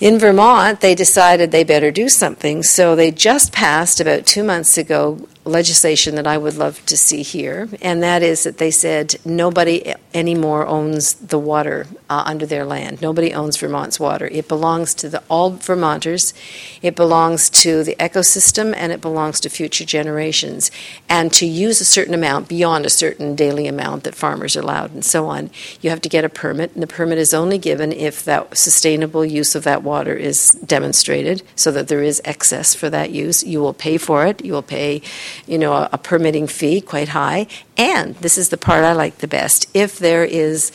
S3: in Vermont, they decided they better do something, so they just passed about two months ago legislation that I would love to see here, and that is that they said nobody anymore owns the water uh, under their land. Nobody owns Vermont's water. It belongs to the, all Vermonters, it belongs to the ecosystem, and it belongs to future generations. And to use a certain amount beyond a certain daily amount that farmers are allowed, and so on, you have to get a permit, and the permit is only given if that sustainable use of that water is demonstrated, so that there is excess for that use. You will pay for it. You will pay you know, a, a permitting fee quite high. And this is the part I like the best. If there is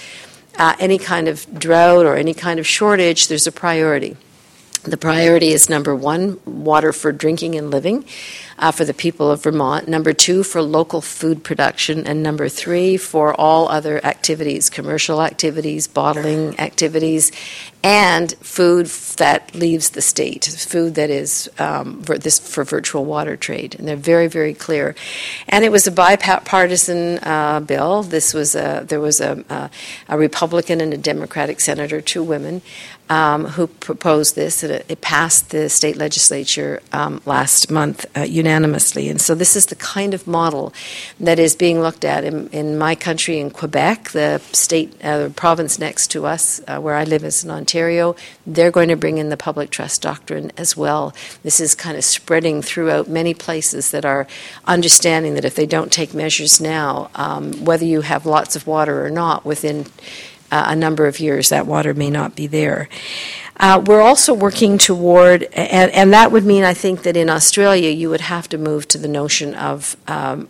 S3: uh, any kind of drought or any kind of shortage, there's a priority. The priority is number one, water for drinking and living uh, for the people of Vermont. Number two, for local food production. And number three, for all other activities, commercial activities, bottling activities, and food that leaves the state, food that is um, for, this, for virtual water trade. And they're very, very clear. And it was a bipartisan uh, bill. This was a, there was a, a, a Republican and a Democratic senator, two women, um, who proposed this. It, it, passed the state legislature um, last month uh, unanimously. And so this is the kind of model that is being looked at in, in my country, in Quebec, the state, uh, province next to us, uh, where I live is in Ontario. They're going to bring in the public trust doctrine as well. This is kind of spreading throughout many places that are understanding that if they don't take measures now, um, whether you have lots of water or not, within uh, a number of years, that water may not be there. Uh, we're also working toward, and, and that would mean, I think, that in Australia you would have to move to the notion of um,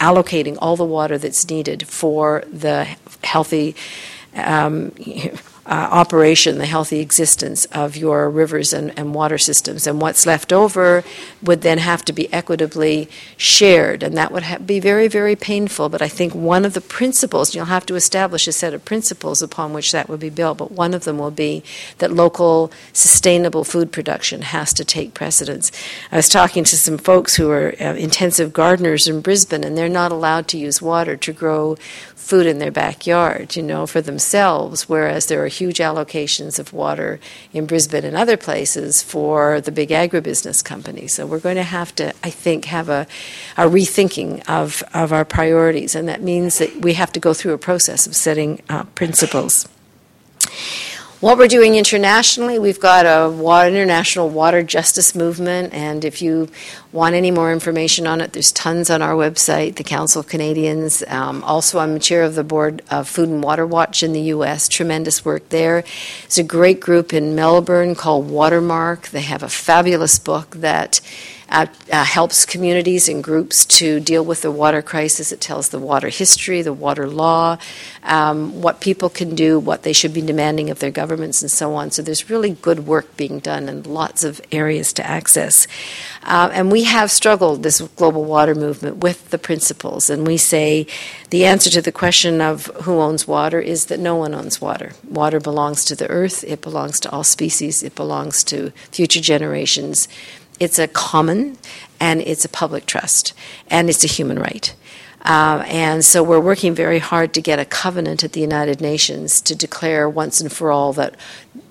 S3: allocating all the water that's needed for the healthy um, uh, operation, the healthy existence of your rivers and, and water systems. And what's left over would then have to be equitably shared, and that would ha- be very, very painful. But I think one of the principles, you'll have to establish a set of principles upon which that would be built, but one of them will be that local sustainable food production has to take precedence. I was talking to some folks who are uh, intensive gardeners in Brisbane, and they're not allowed to use water to grow food in their backyard, you know, for themselves, whereas there are huge allocations of water in Brisbane and other places for the big agribusiness companies. So we're going to have to, I think, have a, a rethinking of, of our priorities, and that means that we have to go through a process of setting uh, principles. What we're doing internationally, we've got a water, international water justice movement, and if you want any more information on it, there's tons on our website, the Council of Canadians. Um, also, I'm chair of the board of Food and Water Watch in the U.S. Tremendous work there. There's a great group in Melbourne called Watermark. They have a fabulous book that uh, uh, helps communities and groups to deal with the water crisis. It tells the water history, the water law, um, what people can do, what they should be demanding of their governments, and so on. So there's really good work being done and lots of areas to access. Uh, and we have struggled, this global water movement, with the principles. And we say the answer to the question of who owns water is that no one owns water. Water belongs to the earth, it belongs to all species, it belongs to future generations it's a common and it's a public trust and it's a human right. Uh, and so we're working very hard to get a covenant at the United Nations to declare once and for all that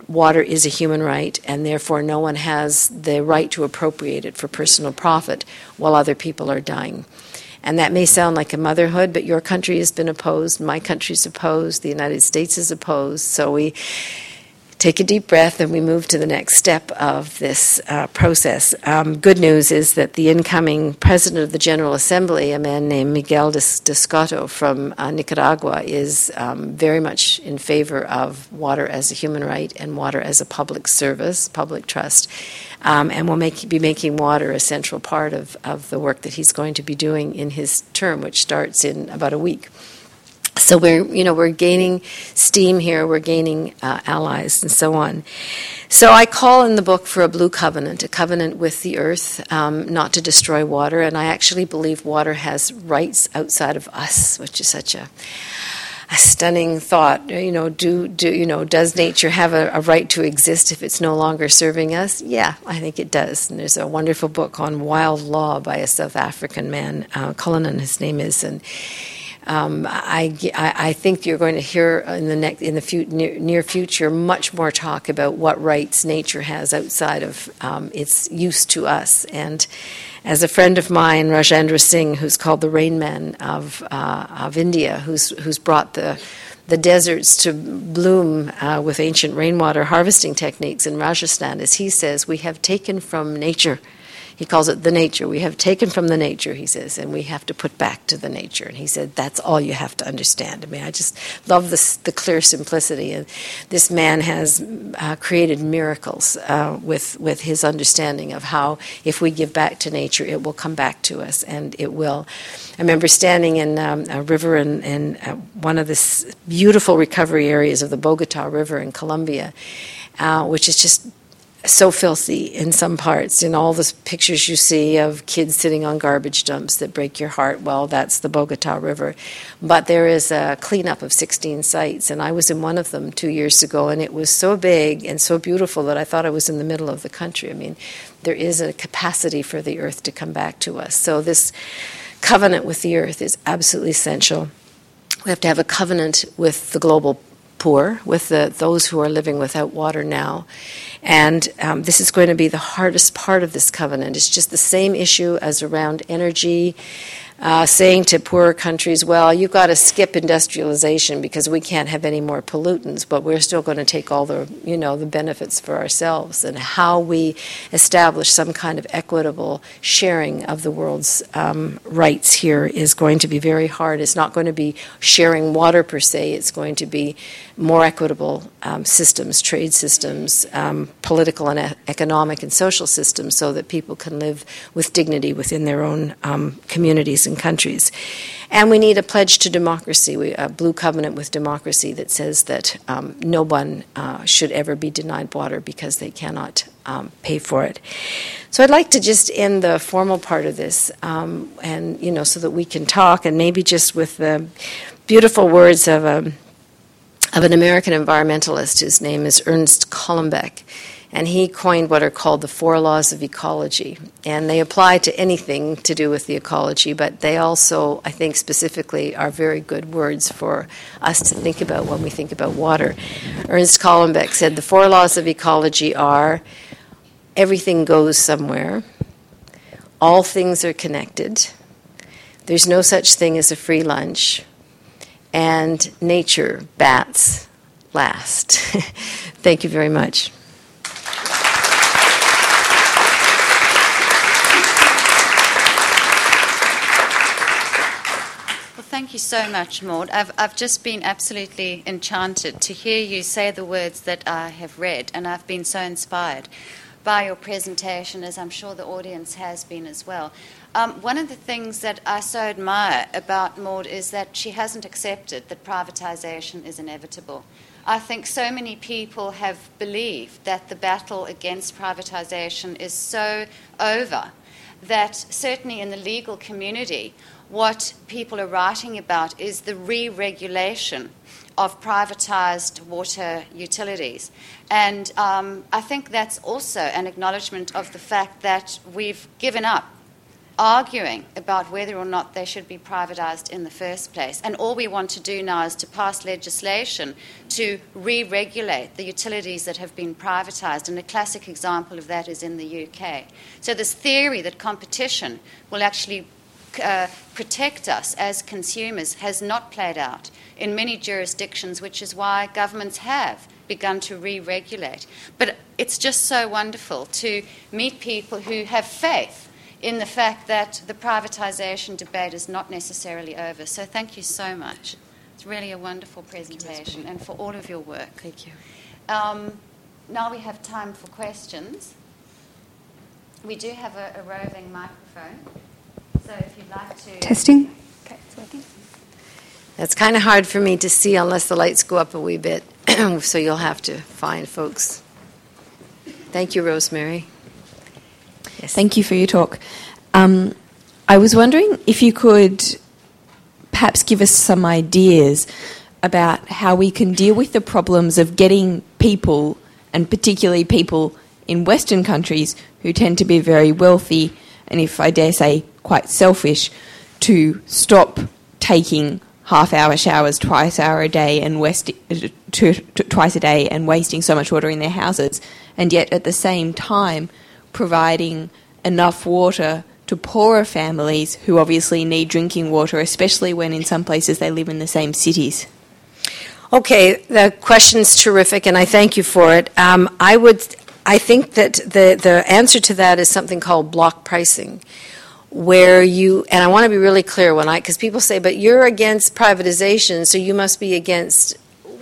S3: water is a human right and therefore no one has the right to appropriate it for personal profit while other people are dying. And that may sound like a motherhood, but your country has been opposed, my country's opposed, the United States is opposed. So we take a deep breath and we move to the next step of this uh, process. Um, good news is that the incoming president of the General Assembly, a man named Miguel d'Escoto from uh, Nicaragua, is um, very much in favor of water as a human right and water as a public service, public trust. Um, and will make, be making water a central part of, of the work that he's going to be doing in his term, which starts in about a week. So we're, you know, we're gaining steam here. We're gaining uh, allies and so on. So I call in the book for a blue covenant, a covenant with the earth, um, not to destroy water. And I actually believe water has rights outside of us, which is such a, a stunning thought. You know, do do you know? Does nature have a, a, right to exist if it's no longer serving us? Yeah, I think it does. And there's a wonderful book on wild law by a South African man, uh, Cullinan, his name is, and um, I, I, think you're going to hear in the next in the near, near, future much more talk about what rights nature has outside of um, its use to us. And as a friend of mine, Rajendra Singh, who's called the Rain Man of uh, of India, who's who's brought the the deserts to bloom uh, with ancient rainwater harvesting techniques in Rajasthan, as he says, we have taken from nature he calls it the nature. We have taken from the nature, he says, and we have to put back to the nature. And he said, that's all you have to understand. I mean, I just love this, the clear simplicity. And this man has uh, created miracles uh, with, with his understanding of how, if we give back to nature, it will come back to us, and it will. I remember standing in um, a river in, in uh, one of the beautiful recovery areas of the Bogota River in Colombia, uh, which is just so filthy in some parts. In all the pictures you see of kids sitting on garbage dumps that break your heart, well, that's the Bogota River. But there is a cleanup of 16 sites, and I was in one of them two years ago, and it was so big and so beautiful that I thought I was in the middle of the country. I mean, there is a capacity for the earth to come back to us. So, this covenant with the earth is absolutely essential. We have to have a covenant with the global poor, with the, those who are living without water now. And um, this is going to be the hardest part of this covenant. It's just the same issue as around energy, uh, saying to poorer countries, well, you've got to skip industrialization because we can't have any more pollutants, but we're still going to take all the, you know, the benefits for ourselves. And how we establish some kind of equitable sharing of the world's um, rights here is going to be very hard. It's not going to be sharing water per se, it's going to be more equitable um, systems, trade systems, um, political and economic and social systems, so that people can live with dignity within their own um, communities and countries. And we need a pledge to democracy, a blue covenant with democracy that says that um, no one uh, should ever be denied water because they cannot um, pay for it. So I'd like to just end the formal part of this, um, and you know, so that we can talk, and maybe just with the beautiful words of a of an American environmentalist. whose name is Ernst Callenbach. And he coined what are called the four laws of ecology. And they apply to anything to do with the ecology, but they also, I think, specifically are very good words for us to think about when we think about water. Ernst Callenbach said the four laws of ecology are everything goes somewhere, all things are connected, there's no such thing as a free lunch, and nature bats last. Thank you very much.
S2: Thank you so much, Maude. I've, I've just been absolutely enchanted to hear you say the words that I have read, and I've been so inspired by your presentation, as I'm sure the audience has been as well. Um, one of the things that I so admire about Maude is that she hasn't accepted that privatisation is inevitable. I think so many people have believed that the battle against privatisation is so over that certainly in the legal community, what people are writing about is the re regulation of privatised water utilities. And um, I think that's also an acknowledgement of the fact that we've given up arguing about whether or not they should be privatised in the first place. And all we want to do now is to pass legislation to re regulate the utilities that have been privatised. And a classic example of that is in the UK. So, this theory that competition will actually uh, protect us as consumers has not played out in many jurisdictions, which is why governments have begun to re regulate. But it's just so wonderful to meet people who have faith in the fact that the privatisation debate is not necessarily over. So thank you so much. It's really a wonderful presentation and for all of your work.
S3: Thank you.
S2: Um, now we have time for questions. We do have a, a, roving microphone, so if you'd like to.
S4: Testing.
S2: Okay, it's working.
S3: That's kind of hard for me to see unless the lights go up a wee bit, so you'll have to find folks. Thank you, Rosemary.
S4: Yes. Thank you for your talk. Um, I was wondering if you could perhaps give us some ideas about how we can deal with the problems of getting people, and particularly people in Western countries who tend to be very wealthy and, if I dare say, quite selfish, to stop taking half hour showers twice hour a day and west, to, to, twice a day and wasting so much water in their houses, and yet at the same time providing enough water to poorer families who obviously need drinking water, especially when in some places they live in the same cities?
S3: Okay, the question's terrific, and I thank you for it. Um, I would, I think that the the answer to that is something called block pricing, where you and I want to be really clear when I because people say, but you're against privatization, so you must be against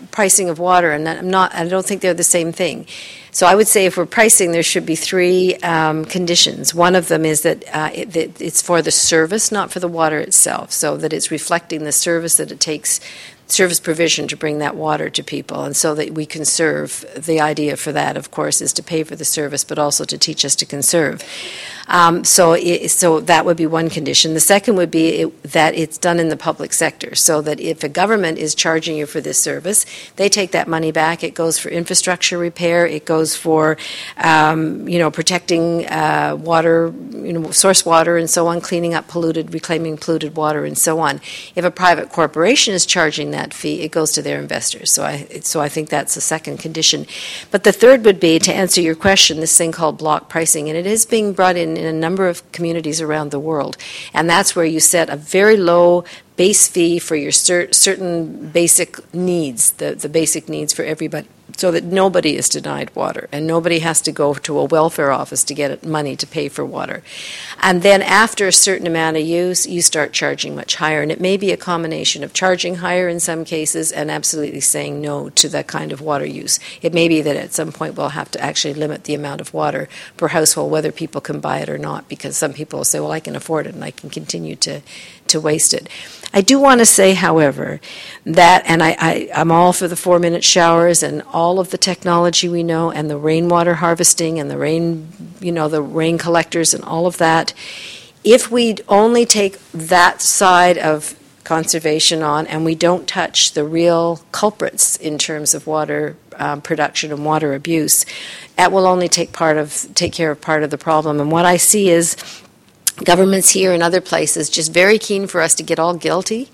S3: pricing of water, and I'm not. I don't think they're the same thing. So I would say if we're pricing, there should be three um, conditions. One of them is that, uh, it, that it's for the service, not for the water itself, so that it's reflecting the service that it takes service provision to bring that water to people, and so that we conserve. The idea for that, of course, is to pay for the service, but also to teach us to conserve. Um, so, it, so that would be one condition. The second would be it, that it's done in the public sector, so that if a government is charging you for this service, they take that money back. It goes for infrastructure repair. It goes for, um, you know, protecting uh, water, you know, source water, and so on, cleaning up polluted, reclaiming polluted water, and so on. If a private corporation is charging that fee, it goes to their investors. So I, so I think that's the second condition. But the third would be to answer your question, this thing called block pricing, and it is being brought in in a number of communities around the world. And that's where you set a very low base fee for your cer- certain basic needs, the, the basic needs for everybody so that nobody is denied water and nobody has to go to a welfare office to get money to pay for water. And then after a certain amount of use, you start charging much higher. And it may be a combination of charging higher in some cases and absolutely saying no to that kind of water use. It may be that at some point we'll have to actually limit the amount of water per household, whether people can buy it or not, because some people will say, well, I can afford it and I can continue to, to waste it. I do want to say, however, that, and I, I, I'm all for the four minute showers and all of the technology we know and the rainwater harvesting and the rain, you know, the rain collectors and all of that. If we only take that side of conservation on and we don't touch the real culprits in terms of water um, production and water abuse, that will only take part of take care of part of the problem. And what I see is governments here and other places just very keen for us to get all guilty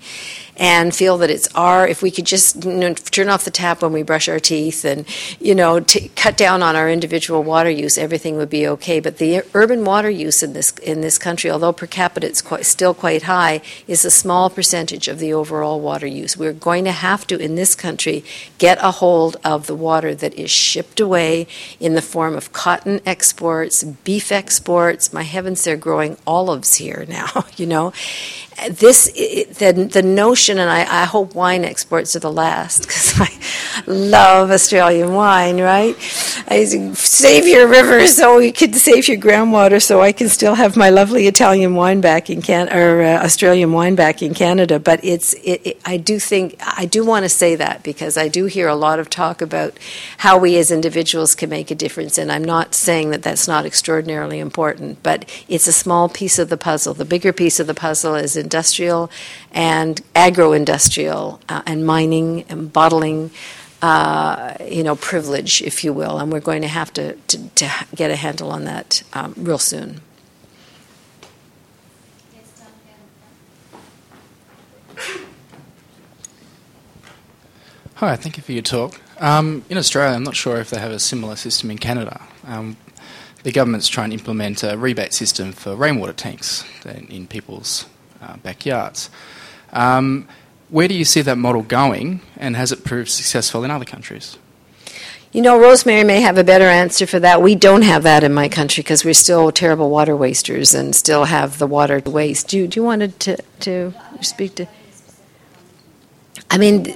S3: and feel that it's our if we could just you know, turn off the tap when we brush our teeth and you know t- cut down on our individual water use everything would be okay. But the urban water use in this in this country although per capita it's quite, still quite high is a small percentage of the overall water use. We're going to have to in this country get a hold of the water that is shipped away in the form of cotton exports beef exports. My heavens they're growing olives here now you know this the, the notion, and I, I hope wine exports are the last because I love Australian wine, right? I save your rivers so you can save your groundwater, so I can still have my lovely Italian wine back in Can or uh, Australian wine back in Canada. But it's it, it, I do think I do want to say that because I do hear a lot of talk about how we as individuals can make a difference, and I'm not saying that that's not extraordinarily important, but it's a small piece of the puzzle. The bigger piece of the puzzle is industrial and agro-industrial uh, and mining and bottling. Uh, you know, privilege, if you will, and we're going to have to, to, to get a handle on that um, real soon.
S5: Hi, thank you for your talk. Um, in Australia, I'm not sure if they have a similar system in Canada. Um, the government's trying to implement a rebate system for rainwater tanks in people's uh, backyards. Um, where do you see that model going, and has it proved successful in other countries?
S3: You know, Rosemary may have a better answer for that. We don't have that in my country because we're still terrible water wasters and still have the water to waste. Do you, do you want to, to speak to? I mean,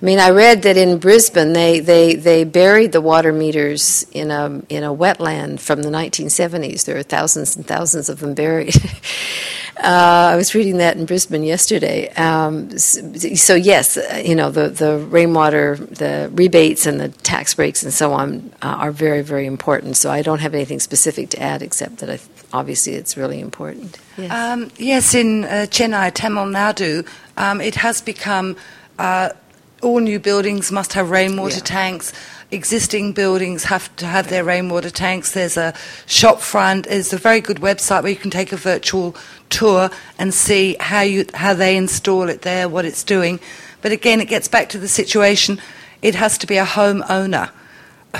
S3: I mean, I read that in Brisbane they, they, they buried the water meters in a in a wetland from the 1970s. There are thousands and thousands of them buried. uh, I was reading that in Brisbane yesterday. Um, so yes, uh, you know the the rainwater, the rebates and the tax breaks and so on uh, are very very important. So I don't have anything specific to add except that I, obviously it's really important.
S6: Yes, um, yes in uh, Chennai, Tamil Nadu, um, it has become uh, all new buildings must have rainwater yeah. tanks. Existing buildings have to have their rainwater tanks. There's a shop front. There's a very good website where you can take a virtual tour and see how you how they install it there, what it's doing. But again, it gets back to the situation. It has to be a homeowner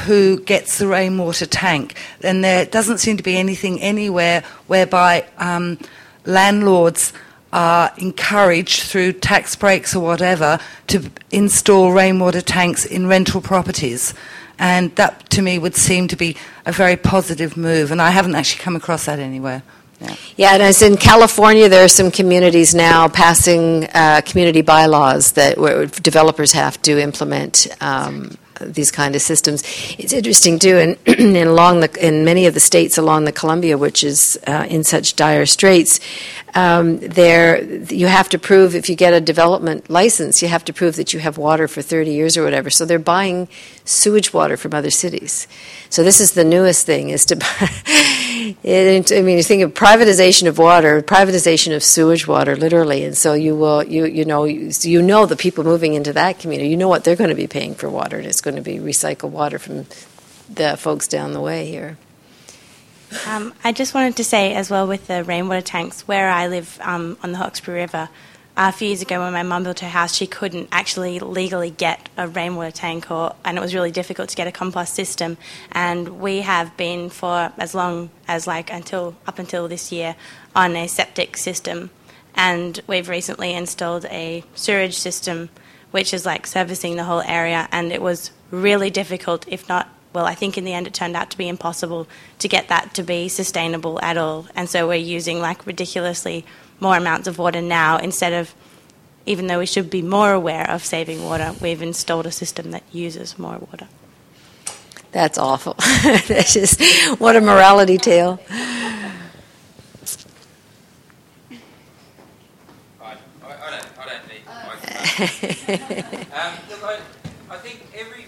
S6: who gets the rainwater tank. And there doesn't seem to be anything anywhere whereby um, landlords are encouraged through tax breaks or whatever to install rainwater tanks in rental properties. And that to me would seem to be a very positive move, and I haven't actually come across that anywhere.
S3: Yeah. yeah, and as in California, there are some communities now passing uh, community bylaws that where developers have to implement um, these kind of systems. It's interesting too, and along the in many of the states along the Columbia, which is uh, in such dire straits, um, there you have to prove if you get a development license, you have to prove that you have water for 30 years or whatever. So they're buying sewage water from other cities. So this is the newest thing: is to. it, I mean, you think of privatization of water, privatization of sewage water, literally, and so you will, you you know, you, you know the people moving into that community, you know what they're going to be paying for water, and it's going to be recycled water from the folks down the way here.
S7: Um, I just wanted to say as well with the rainwater tanks, where I live um, on the Hawkesbury River, a few years ago when my mum built her house, she couldn't actually legally get a rainwater tank, or, and it was really difficult to get a compost system. And we have been for as long as like until up until this year on a septic system, and we've recently installed a sewage system, which is like servicing the whole area, and it was really difficult, if not well, I think in the end it turned out to be impossible to get that to be sustainable at all. And so we're using like ridiculously more amounts of water now instead of, even though we should be more aware of saving water, we've installed a system that uses more water.
S3: That's awful. That's just, what a morality tale.
S8: I, I, I, don't, I don't need um, look, I, I think every,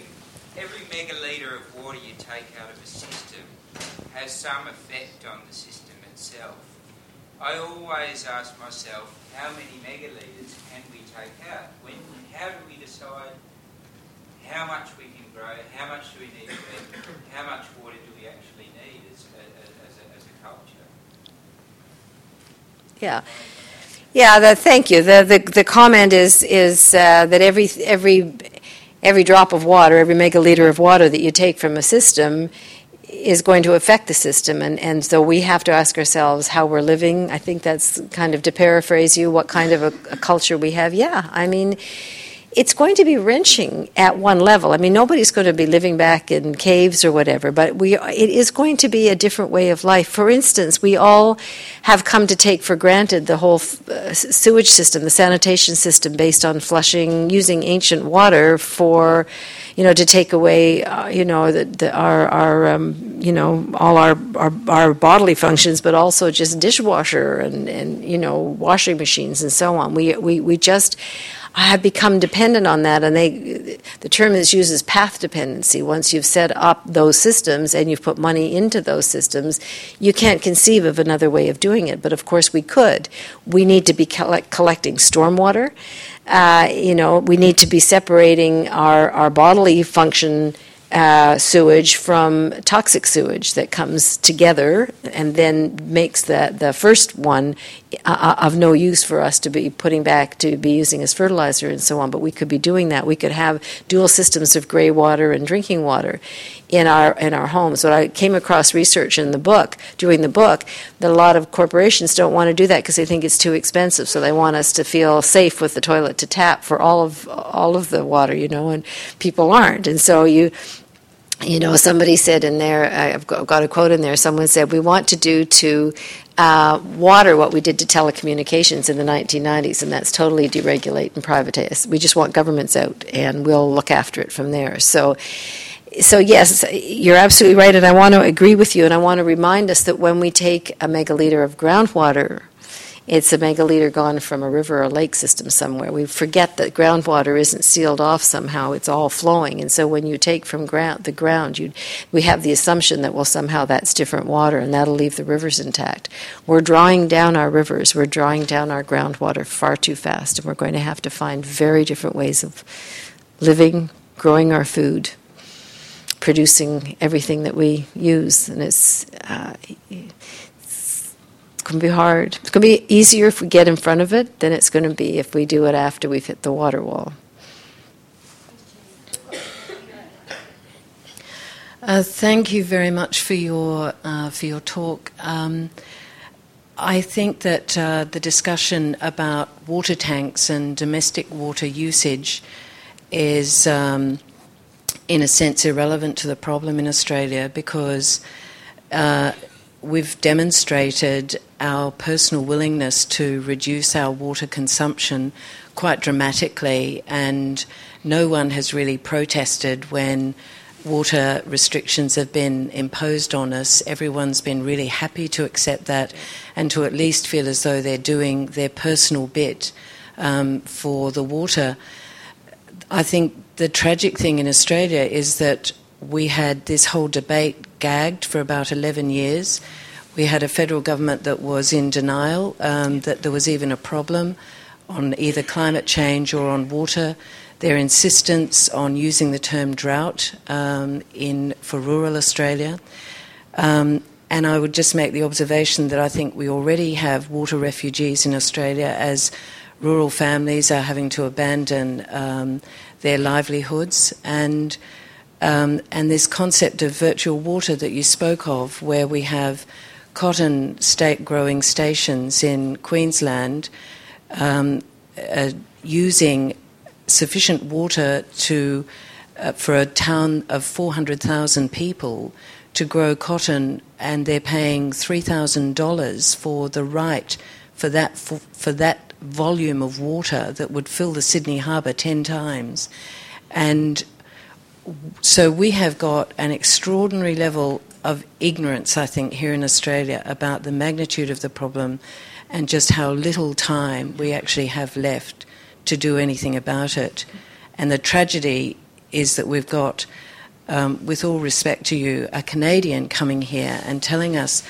S8: every megaliter of water you take out of a system has some effect on the system itself. I always ask myself, how many megalitres can we take out? When, how do we decide how much we can grow, how much do we need to eat, how much water do we actually need as, as, as, a, as a culture?
S3: Yeah. Yeah, the, thank you. The, the, the comment is, is uh, that every, every, every drop of water, every megaliter of water that you take from a system is going to affect the system. And, and so we have to ask ourselves how we're living. I think that's kind of to paraphrase you, what kind of a, a culture we have. Yeah, I mean, it's going to be wrenching at one level. I mean, nobody's going to be living back in caves or whatever, but we it is going to be a different way of life. For instance, we all have come to take for granted the whole uh, sewage system, the sanitation system based on flushing using ancient water for you know, to take away, uh, you know, the, the, our, our um, you know, all our, our, our, bodily functions, but also just dishwasher and, and, you know, washing machines and so on. We, we, we just have become dependent on that, and they, the term is used as path dependency. Once you've set up those systems and you've put money into those systems, you can't conceive of another way of doing it. But of course, we could. We need to be collect, collecting stormwater. Uh, you know, we need to be separating our, our bodily function uh, sewage from toxic sewage that comes together and then makes the, the first one uh, uh, of no use for us to be putting back to be using as fertilizer and so on. But we could be doing that. We could have dual systems of gray water and drinking water in our in our homes. What I came across research in the book, doing the book, that a lot of corporations don't want to do that because they think it's too expensive. So they want us to feel safe with the toilet to tap for all of all of the water, you know, and people aren't. And so you you know, somebody said in there, I've got a quote in there, someone said, We want to do to uh, water what we did to telecommunications in the 1990s, and that's totally deregulate and privatize. We just want governments out, and we'll look after it from there. So, so yes, you're absolutely right, and I want to agree with you, and I want to remind us that when we take a megaliter of groundwater it's a megaliter gone from a river or lake system somewhere. We forget that groundwater isn't sealed off somehow; it's all flowing. And so, when you take from ground the ground, you we have the assumption that well somehow that's different water, and that'll leave the rivers intact. We're drawing down our rivers. We're drawing down our groundwater far too fast, and we're going to have to find very different ways of living, growing our food, producing everything that we use. And it's uh, going to be hard. It's going to be easier if we get in front of it than it's going to be if we do it after we've hit the water wall.
S9: Uh, thank you very much for your uh, for your talk. Um, I think that uh, the discussion about water tanks and domestic water usage is, um, in a sense, irrelevant to the problem in Australia because uh, we've demonstrated our personal willingness to reduce our water consumption quite dramatically, and no one has really protested when water restrictions have been imposed on us. Everyone's been really happy to accept that and to at least feel as though they're doing their personal bit um, for the water. I think the tragic thing in Australia is that we had this whole debate gagged for about 11 years. We had a federal government that was in denial um, that there was even a problem on either climate change or on water. Their insistence on using the term drought um, in, for rural Australia. Um, And I would just make the observation that I think we already have water refugees in Australia as rural families are having to abandon um, their livelihoods. And, um, and this concept of virtual water that you spoke of, where we have cotton state growing stations in Queensland um, uh, using sufficient water to, uh, for a town of 400,000 people to grow cotton, and they're paying $3,000 for the right for that, for, for that volume of water that would fill the Sydney Harbour 10 times. And so we have got an extraordinary level of ignorance, I think, here in Australia about the magnitude of the problem and just how little time we actually have left to do anything about it. And the tragedy is that we've got, um, with all respect to you, a Canadian coming here and telling us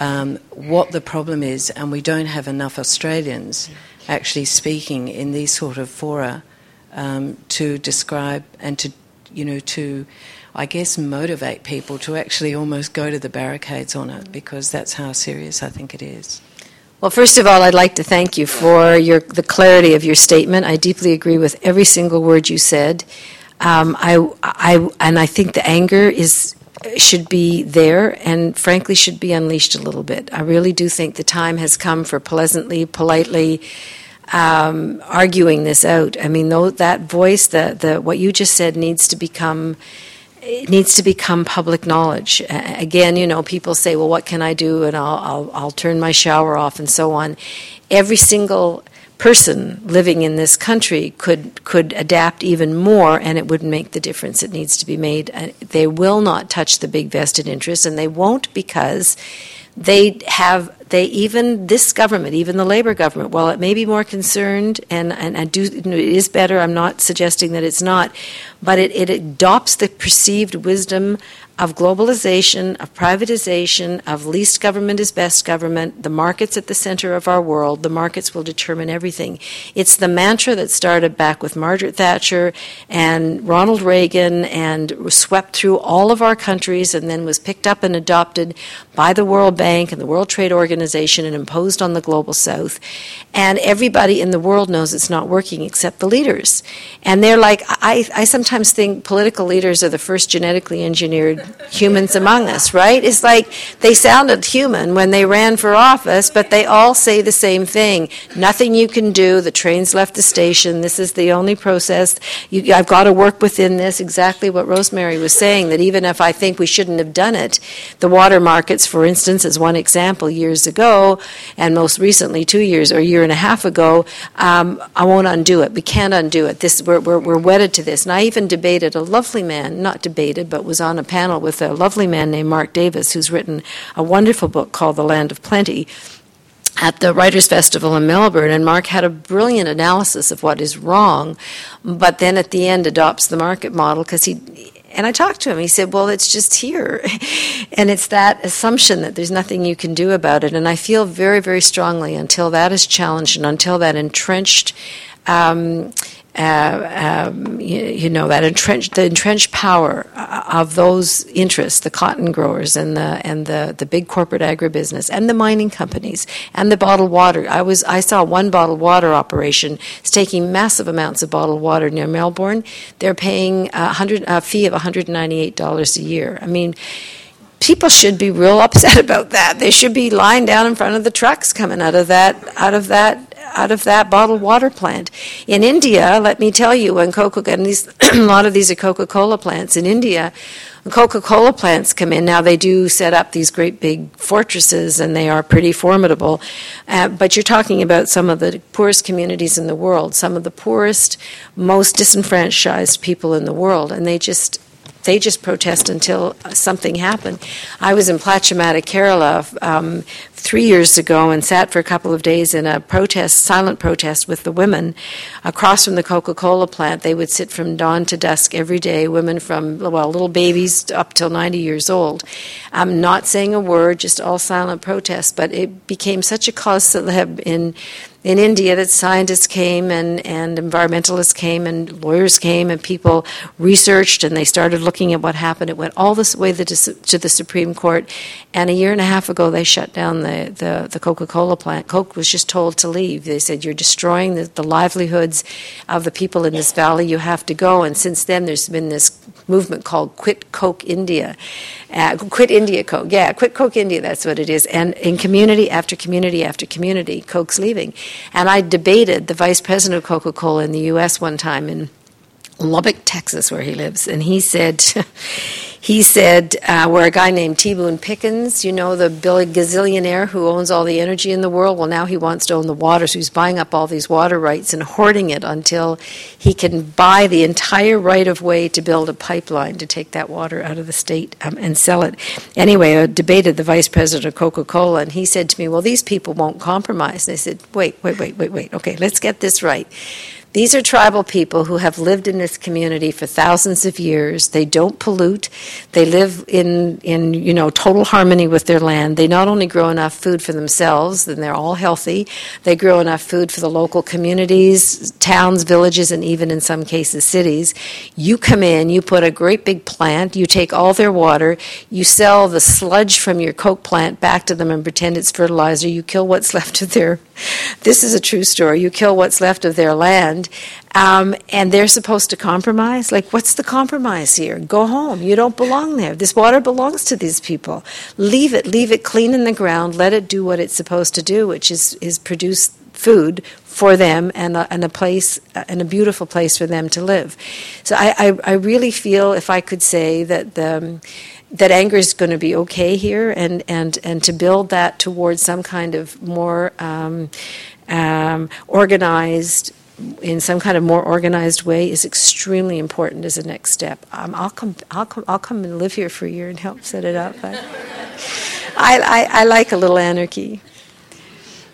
S9: um, what the problem is, and we don't have enough Australians actually speaking in these sort of fora um, to describe and to, you know, to I guess, motivate people to actually almost go to the barricades on it because that's how serious I think it is.
S3: Well, first of all, I'd like to thank you for your, the clarity of your statement. I deeply agree with every single word you said. Um, I, I, and I think the anger is should be there and frankly should be unleashed a little bit. I really do think the time has come for pleasantly, politely um, arguing this out. I mean, though, that voice, the, the, what you just said needs to become it needs to become public knowledge. Uh, again, you know, people say, "Well, what can I do?" and I'll, I'll, I'll turn my shower off and so on. Every single person living in this country could could adapt even more, and it would make the difference that needs to be made. Uh, they will not touch the big vested interests, and they won't because they have they even this government, even the Labor government, while it may be more concerned, and and do it is better. I'm not suggesting that it's not, but it, it adopts the perceived wisdom of globalization, of privatization, of least government is best government, the market's at the center of our world, the markets will determine everything. It's the mantra that started back with Margaret Thatcher and Ronald Reagan and swept through all of our countries and then was picked up and adopted by the World Bank and the World Trade Organization and imposed on the global south. And everybody in the world knows it's not working except the leaders. And they're like, I, I sometimes think political leaders are the first genetically engineered humans among us, right? It's like they sounded human when they ran for office, but they all say the same thing. Nothing you can do. The train's left the station. This is the only process. You, I've got to work within this. Exactly what Rosemary was saying, that even if I think we shouldn't have done it, the water markets, for instance, as one example years ago, and most recently two years or a year and a half ago, um, I won't undo it. We can't undo it. This, we're, we're, we're wedded to this. And I even debated a lovely man, not debated, but was on a panel with a lovely man named Mark Davis, who's written a wonderful book called The Land of Plenty at the Writers' Festival in Melbourne, and Mark had a brilliant analysis of what is wrong, but then at the end adopts the market model because he. And I talked to him. He said, Well, it's just here. and it's that assumption that there's nothing you can do about it. And I feel very, very strongly until that is challenged and until that entrenched um, uh, um, you, you, know that entrenched the entrenched power uh, of those interests, the cotton growers and the and the, the big corporate agribusiness and the mining companies and the bottled water. I was I saw one bottled water operation. It's taking massive amounts of bottled water near Melbourne. They're paying a hundred a fee of one hundred ninety eight dollars a year. I mean people should be real upset about that. They should be lying down in front of the trucks coming out of that out of that out of that bottled water plant. In India, let me tell you, when Coca and these a lot of these are Coca-Cola plants in India. Coca-Cola plants come in, now they do set up these great big fortresses, and they are pretty formidable. Uh, but you're talking about some of the poorest communities in the world, some of the poorest, most disenfranchised people in the world, and they just they just protest until something happened. I was in Plachimada, Kerala, um, three years ago and sat for a couple of days in a protest, silent protest with the women across from the Coca Cola plant. They would sit from dawn to dusk every day, women from, well, little babies up till 90 years old. I'm not saying a word, just all silent protest. but it became such a cause celeb in in India that scientists came and, and environmentalists came and lawyers came and people researched and they started looking at what happened. It went all this way to the Supreme Court. And a year and a half ago, they shut down the, the, the Coca Cola plant. Coke was just told to leave. They said, You're destroying the, the livelihoods of the people in this valley. You have to go. And since then, there's been this movement called Quit Coke India. Uh, quit India Coke. Yeah, Quit Coke India, that's what it is. And in community after community after community, Coke's leaving. And I debated the vice president of Coca Cola in the U.S. one time in Lubbock, Texas, where he lives, and he said, he said, uh, we're a guy named T. Boone Pickens, you know, the Billy gazillionaire who owns all the energy in the world. Well, now he wants to own the water, so he's buying up all these water rights and hoarding it until he can buy the entire right of way to build a pipeline to take that water out of the state um, and sell it. Anyway, I debated the vice president of Coca Cola, and he said to me, Well, these people won't compromise. And I said, Wait, wait, wait, wait, wait. Okay, let's get this right. These are tribal people who have lived in this community for thousands of years. They don't pollute. They live in, in you know, total harmony with their land. They not only grow enough food for themselves, and they're all healthy, they grow enough food for the local communities, towns, villages, and even in some cases cities. You come in, you put a great big plant, you take all their water, you sell the sludge from your Coke plant back to them and pretend it's fertilizer. You kill what's left of their, this is a true story, you kill what's left of their land um, and they're supposed to compromise. Like, what's the compromise here? Go home. You don't belong there. This water belongs to these people. Leave it. Leave it clean in the ground. Let it do what it's supposed to do, which is is produce food for them and a, and a place and a beautiful place for them to live. So I, I, I really feel, if I could say, that the that anger is going to be okay here, and, and, and to build that towards some kind of more um, um, organized in some kind of more organized way is extremely important as a next step. Um, I'll come. I'll come. I'll come and live here for a year and help set it up. I, I, I like a little anarchy.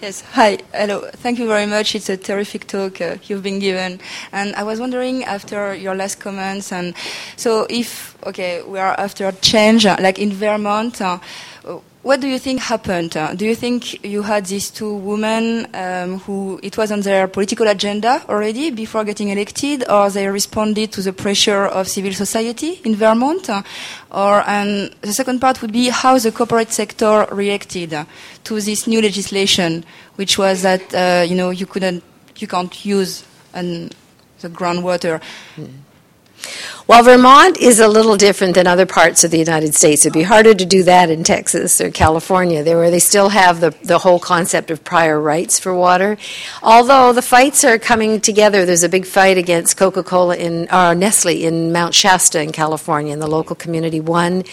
S10: Yes, hi, hello. Thank you very much. It's a terrific talk uh, you've been given. And I was wondering after your last comments, and so if, okay, we are after change, uh, like in Vermont, uh, what do you think happened? Uh, do you think you had these two women um, who it was on their political agenda already before getting elected, or they responded to the pressure of civil society in Vermont? Uh, or and the second part would be how the corporate sector reacted to this new legislation, which was that uh, you know you couldn't, you can't use an, the groundwater. Mm.
S3: Well, Vermont is a little different than other parts of the United States. It'd be harder to do that in Texas or California, there where they still have the, the whole concept of prior rights for water. Although the fights are coming together, there's a big fight against Coca-Cola in or Nestle in Mount Shasta in California, and the local community won.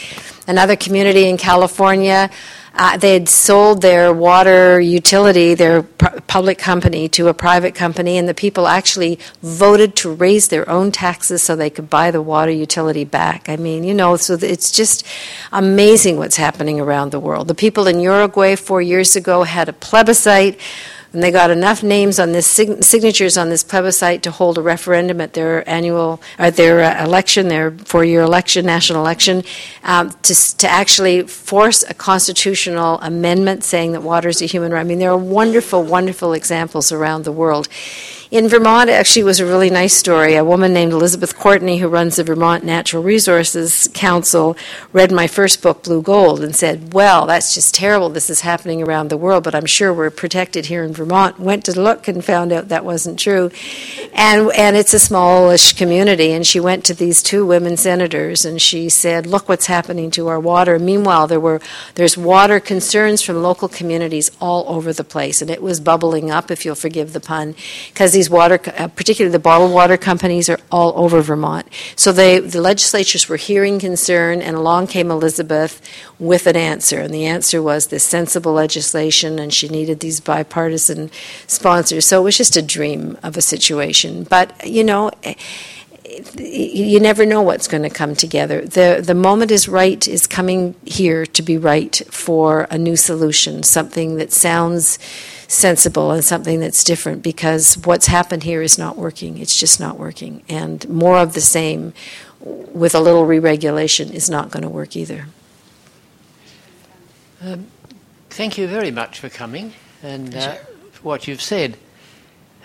S3: Another community in California uh, they had sold their water utility, their pu- public company, to a private company, and the people actually voted to raise their own taxes so they could buy the water utility back. I mean, you know, so it's just amazing what's happening around the world. The people in Uruguay four years ago had a plebiscite and they got enough names on this signatures on this plebiscite to hold a referendum at their annual at their uh, election, their four-year election, national election, um, to to actually force a constitutional amendment saying that water is a human right. I mean, there are wonderful, wonderful examples around the world. In Vermont, actually, was a really nice story. A woman named Elizabeth Courtney, who runs the Vermont Natural Resources Council, read my first book, Blue Gold, and said, Well, that's just terrible. This is happening around the world, but I'm sure we're protected here in Vermont. Went to look and found out that wasn't true. And, and it's a smallish community. And she went to these two women senators and she said, Look what's happening to our water. Meanwhile, there were, there's water concerns from local communities all over the place. And it was bubbling up, if you'll forgive the pun, because these these water, uh, particularly the bottled water companies, are all over Vermont. So they, the legislatures were hearing concern, and along came Elizabeth with an answer. And the answer was this sensible legislation, and she needed these bipartisan sponsors. So it was just a dream of a situation. But, you know, you never know what's going to come together. The the moment is right is coming here to be right for a new solution, something that sounds sensible and something that's different because what's happened here is not working. It's just not working. And more of the same with a little re-regulation is not going to work either.
S11: Um, thank you very much for coming and uh, for what you've said.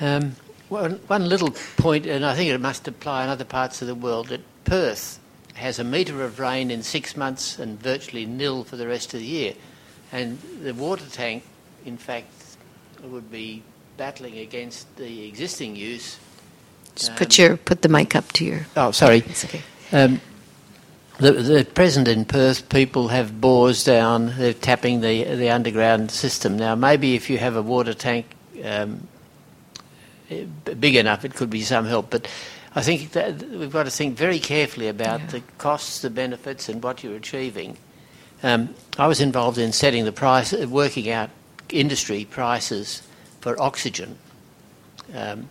S11: Um, one, one little point, and I think it must apply in other parts of the world, that Perth has a metre of rain in six months and virtually nil for the rest of the year. And the water tank, in fact, would be battling against the existing use.
S3: Just um, put your put the mic up to your.
S11: Oh, sorry.
S3: It's okay.
S11: Um, the, the present in Perth, people have bores down. They're tapping the the underground system now. Maybe if you have a water tank um, big enough, it could be some help. But I think that we've got to think very carefully about yeah. the costs, the benefits, and what you're achieving. Um, I was involved in setting the price, working out industry prices for oxygen. Um,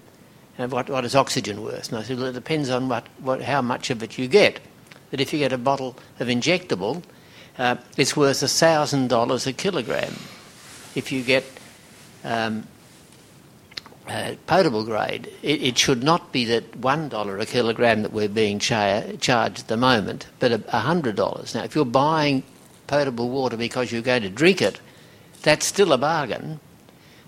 S11: and what, what is oxygen worth? And I said, well, it depends on what, what, how much of it you get. That if you get a bottle of injectable, uh, it's worth $1,000 a kilogram. If you get um, uh, potable grade, it, it, should not be that $1 a kilogram that we're being char- charged at the moment, but $100. Now, if you're buying potable water because you're going to drink it, that's still a bargain.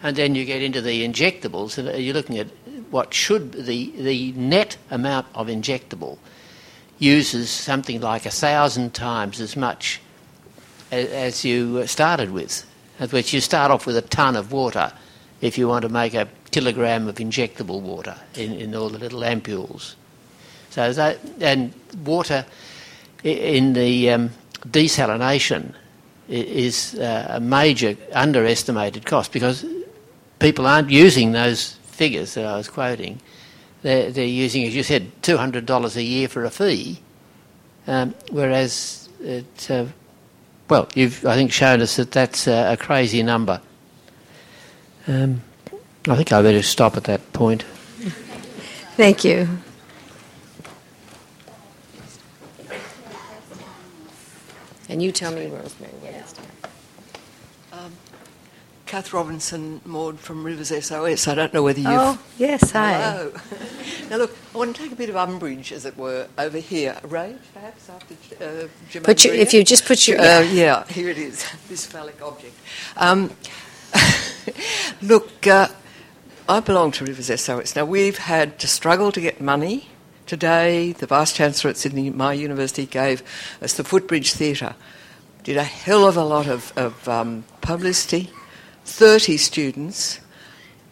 S11: And then you get into the injectables, and you're looking at what should the the net amount of injectable uses something like a thousand times as much as, as you started with. Which you start off with a ton of water if you want to make a kilogram of injectable water in, in all the little ampules. So that and water in the um, desalination is uh, a major underestimated cost because people aren't using those figures that I was quoting. They're, they're using, as you said, $200 a year for a fee, um, whereas uh, well, you've, I think, shown us that that's a, a crazy number. Um, I think I better stop at that point.
S3: Thank you. And you tell me, Rosemary, what is
S12: um, Kath Robinson Maude from Rivers SOS. I don't know whether you've.
S3: Oh, yes, hi.
S12: Hello. now, look, I want to take a bit of umbrage, as it were, over here. Ray, perhaps, after uh,
S3: put your, If you just put your.
S12: Uh, yeah, here it is, this phallic object. Um, look, uh, I belong to Rivers SOS. Now, we've had to struggle to get money Today, the Vice Chancellor at Sydney, my university, gave us the Footbridge Theatre. Did a hell of a lot of, of um, publicity. 30 students,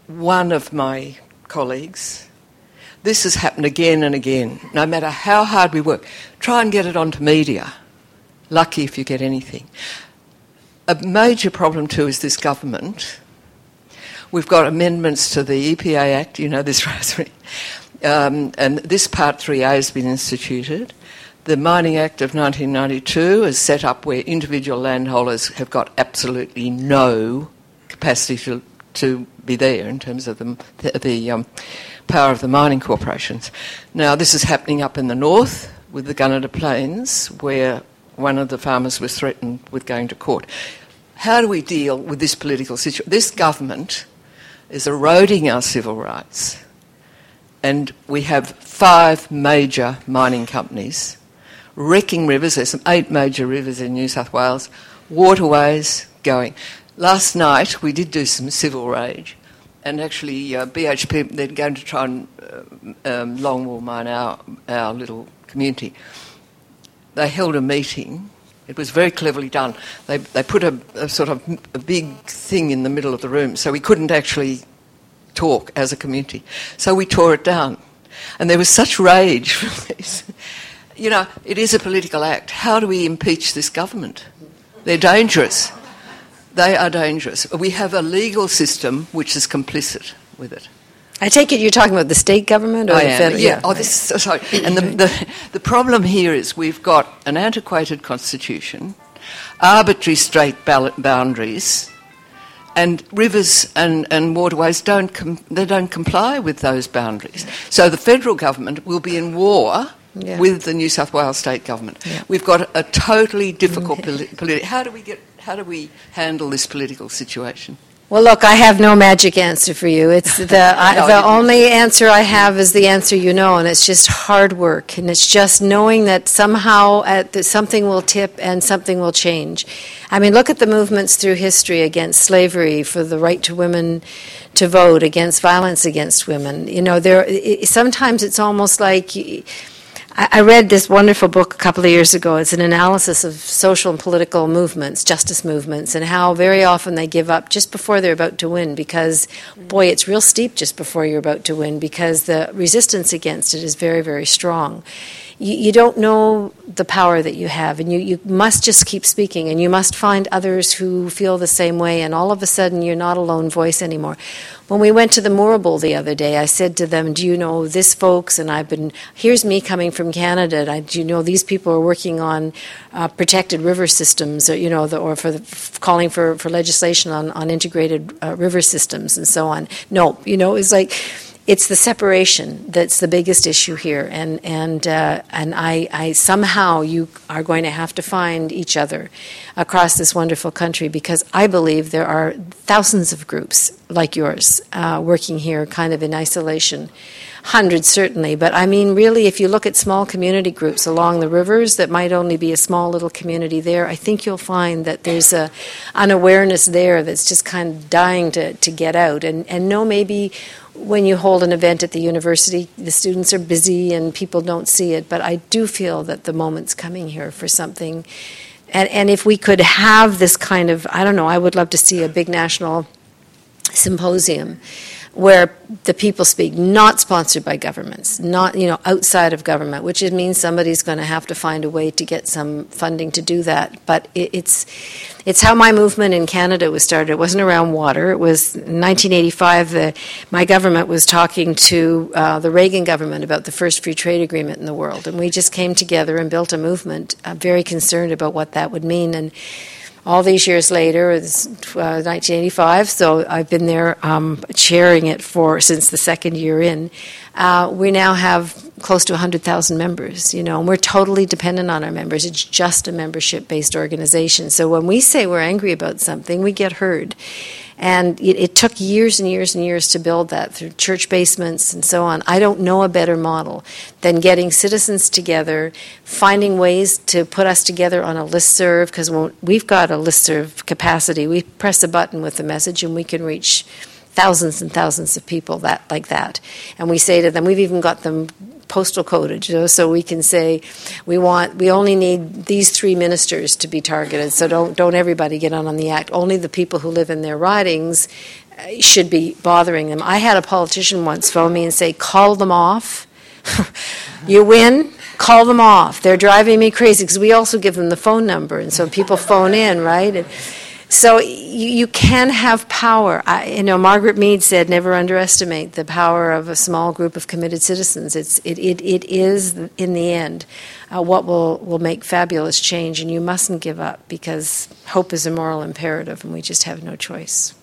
S12: one of my colleagues. This has happened again and again. No matter how hard we work, try and get it onto media. Lucky if you get anything. A major problem, too, is this government. We've got amendments to the EPA Act, you know this, Rosemary. Um, and this Part 3A has been instituted. The Mining Act of 1992 is set up where individual landholders have got absolutely no capacity to, to be there in terms of the, the, the um, power of the mining corporations. Now, this is happening up in the north with the Gunnedah Plains, where one of the farmers was threatened with going to court. How do we deal with this political situation? This government is eroding our civil rights and we have five major mining companies wrecking rivers. There's some eight major rivers in New South Wales, waterways going. Last night we did do some civil rage, and actually uh, BHP they're going to try and uh, um, longwall mine our our little community. They held a meeting. It was very cleverly done. They they put a, a sort of a big thing in the middle of the room, so we couldn't actually talk as a community. So we tore it down. And there was such rage from this. You know, it is a political act. How do we impeach this government? They're dangerous. They are dangerous. We have a legal system which is complicit with it.
S3: I take it you're talking about the state government or
S12: I
S3: the federal?
S12: Yeah. yeah. Oh, this sorry. And the, the, the problem here is we've got an antiquated constitution, arbitrary straight boundaries, and rivers and, and waterways don't com- they don't comply with those boundaries. So the federal government will be in war
S3: Yeah.
S12: with the New South Wales state government. We've got a totally difficult poli- politi- How do we get? How do we handle this political situation?
S3: Well, look, I have no magic answer for you. It's the I, the only answer I have is the answer you know, and it's just hard work, and it's just knowing that somehow uh, that something will tip and something will change. I mean, look at the movements through history against slavery, for the right to women to vote, against violence against women. You know, there sometimes it's almost like. I I read this wonderful book a couple of years ago. It's an analysis of social and political movements, justice movements, and how very often they give up just before they're about to win because, boy, it's real steep just before you're about to win because the resistance against it is very, very strong. You, you don't know the power that you have, and you, you must just keep speaking, and you must find others who feel the same way, and all of a sudden you're not a lone voice anymore. When we went to the Moorabool the other day, I said to them, "Do you know this, folks?" And I've been here's me coming from Canada. And I, do you know these people are working on uh, protected river systems, or you know, the, or for the, calling for, for legislation on on integrated uh, river systems and so on. No, you know, it's like it's the separation that's the biggest issue here, and and uh, and I, I somehow you are going to have to find each other across this wonderful country because I believe there are thousands of groups like yours uh, working here, kind of in isolation. Hundreds certainly, but I mean, really, if you look at small community groups along the rivers that might only be a small little community there, I think you'll find that there's a an awareness there that's just kind of dying to, to get out. And and no, maybe when you hold an event at the university, the students are busy and people don't see it. But I do feel that the moment's coming here for something. And, and if we could have this kind of, I don't know, I would love to see a big national symposium where the people speak, not sponsored by governments, not you know outside of government, which it means somebody's going to have to find a way to get some funding to do that. But it, it's it's how my movement in Canada was started. It wasn't around water. It was 1985. The, my government was talking to uh, the Reagan government about the first free trade agreement in the world, and we just came together and built a movement. Uh, very concerned about what that would mean and all these years later, it's uh, 1985, so I've been there um, chairing it for since the second year in. Uh, we now have close to 100,000 members, you know, and we're totally dependent on our members. It's just a membership based organization. So when we say we're angry about something, we get heard. And it, it took years and years and years to build that through church basements and so on. I don't know a better model than getting citizens together, finding ways to put us together on a list serve, because we've got a list serve capacity. We press a button with a message and we can reach thousands and thousands of people that like that. And we say to them, we've even got them postal coded, you know, so we can say we want we only need these three ministers to be targeted. So don't don't everybody get on on the act. Only the people who live in their ridings uh, should be bothering them. I had a politician once phone me and say, "Call them off. you win." Call them off. They're driving me crazy because we also give them the phone number, and so people phone in, right? And, so you, you can have power. I, you know, Margaret Mead said, "Never underestimate the power of a small group of committed citizens." It's it it, it is in the end uh, what will will make fabulous change, and you mustn't give up because hope is a moral imperative, and we just have no choice.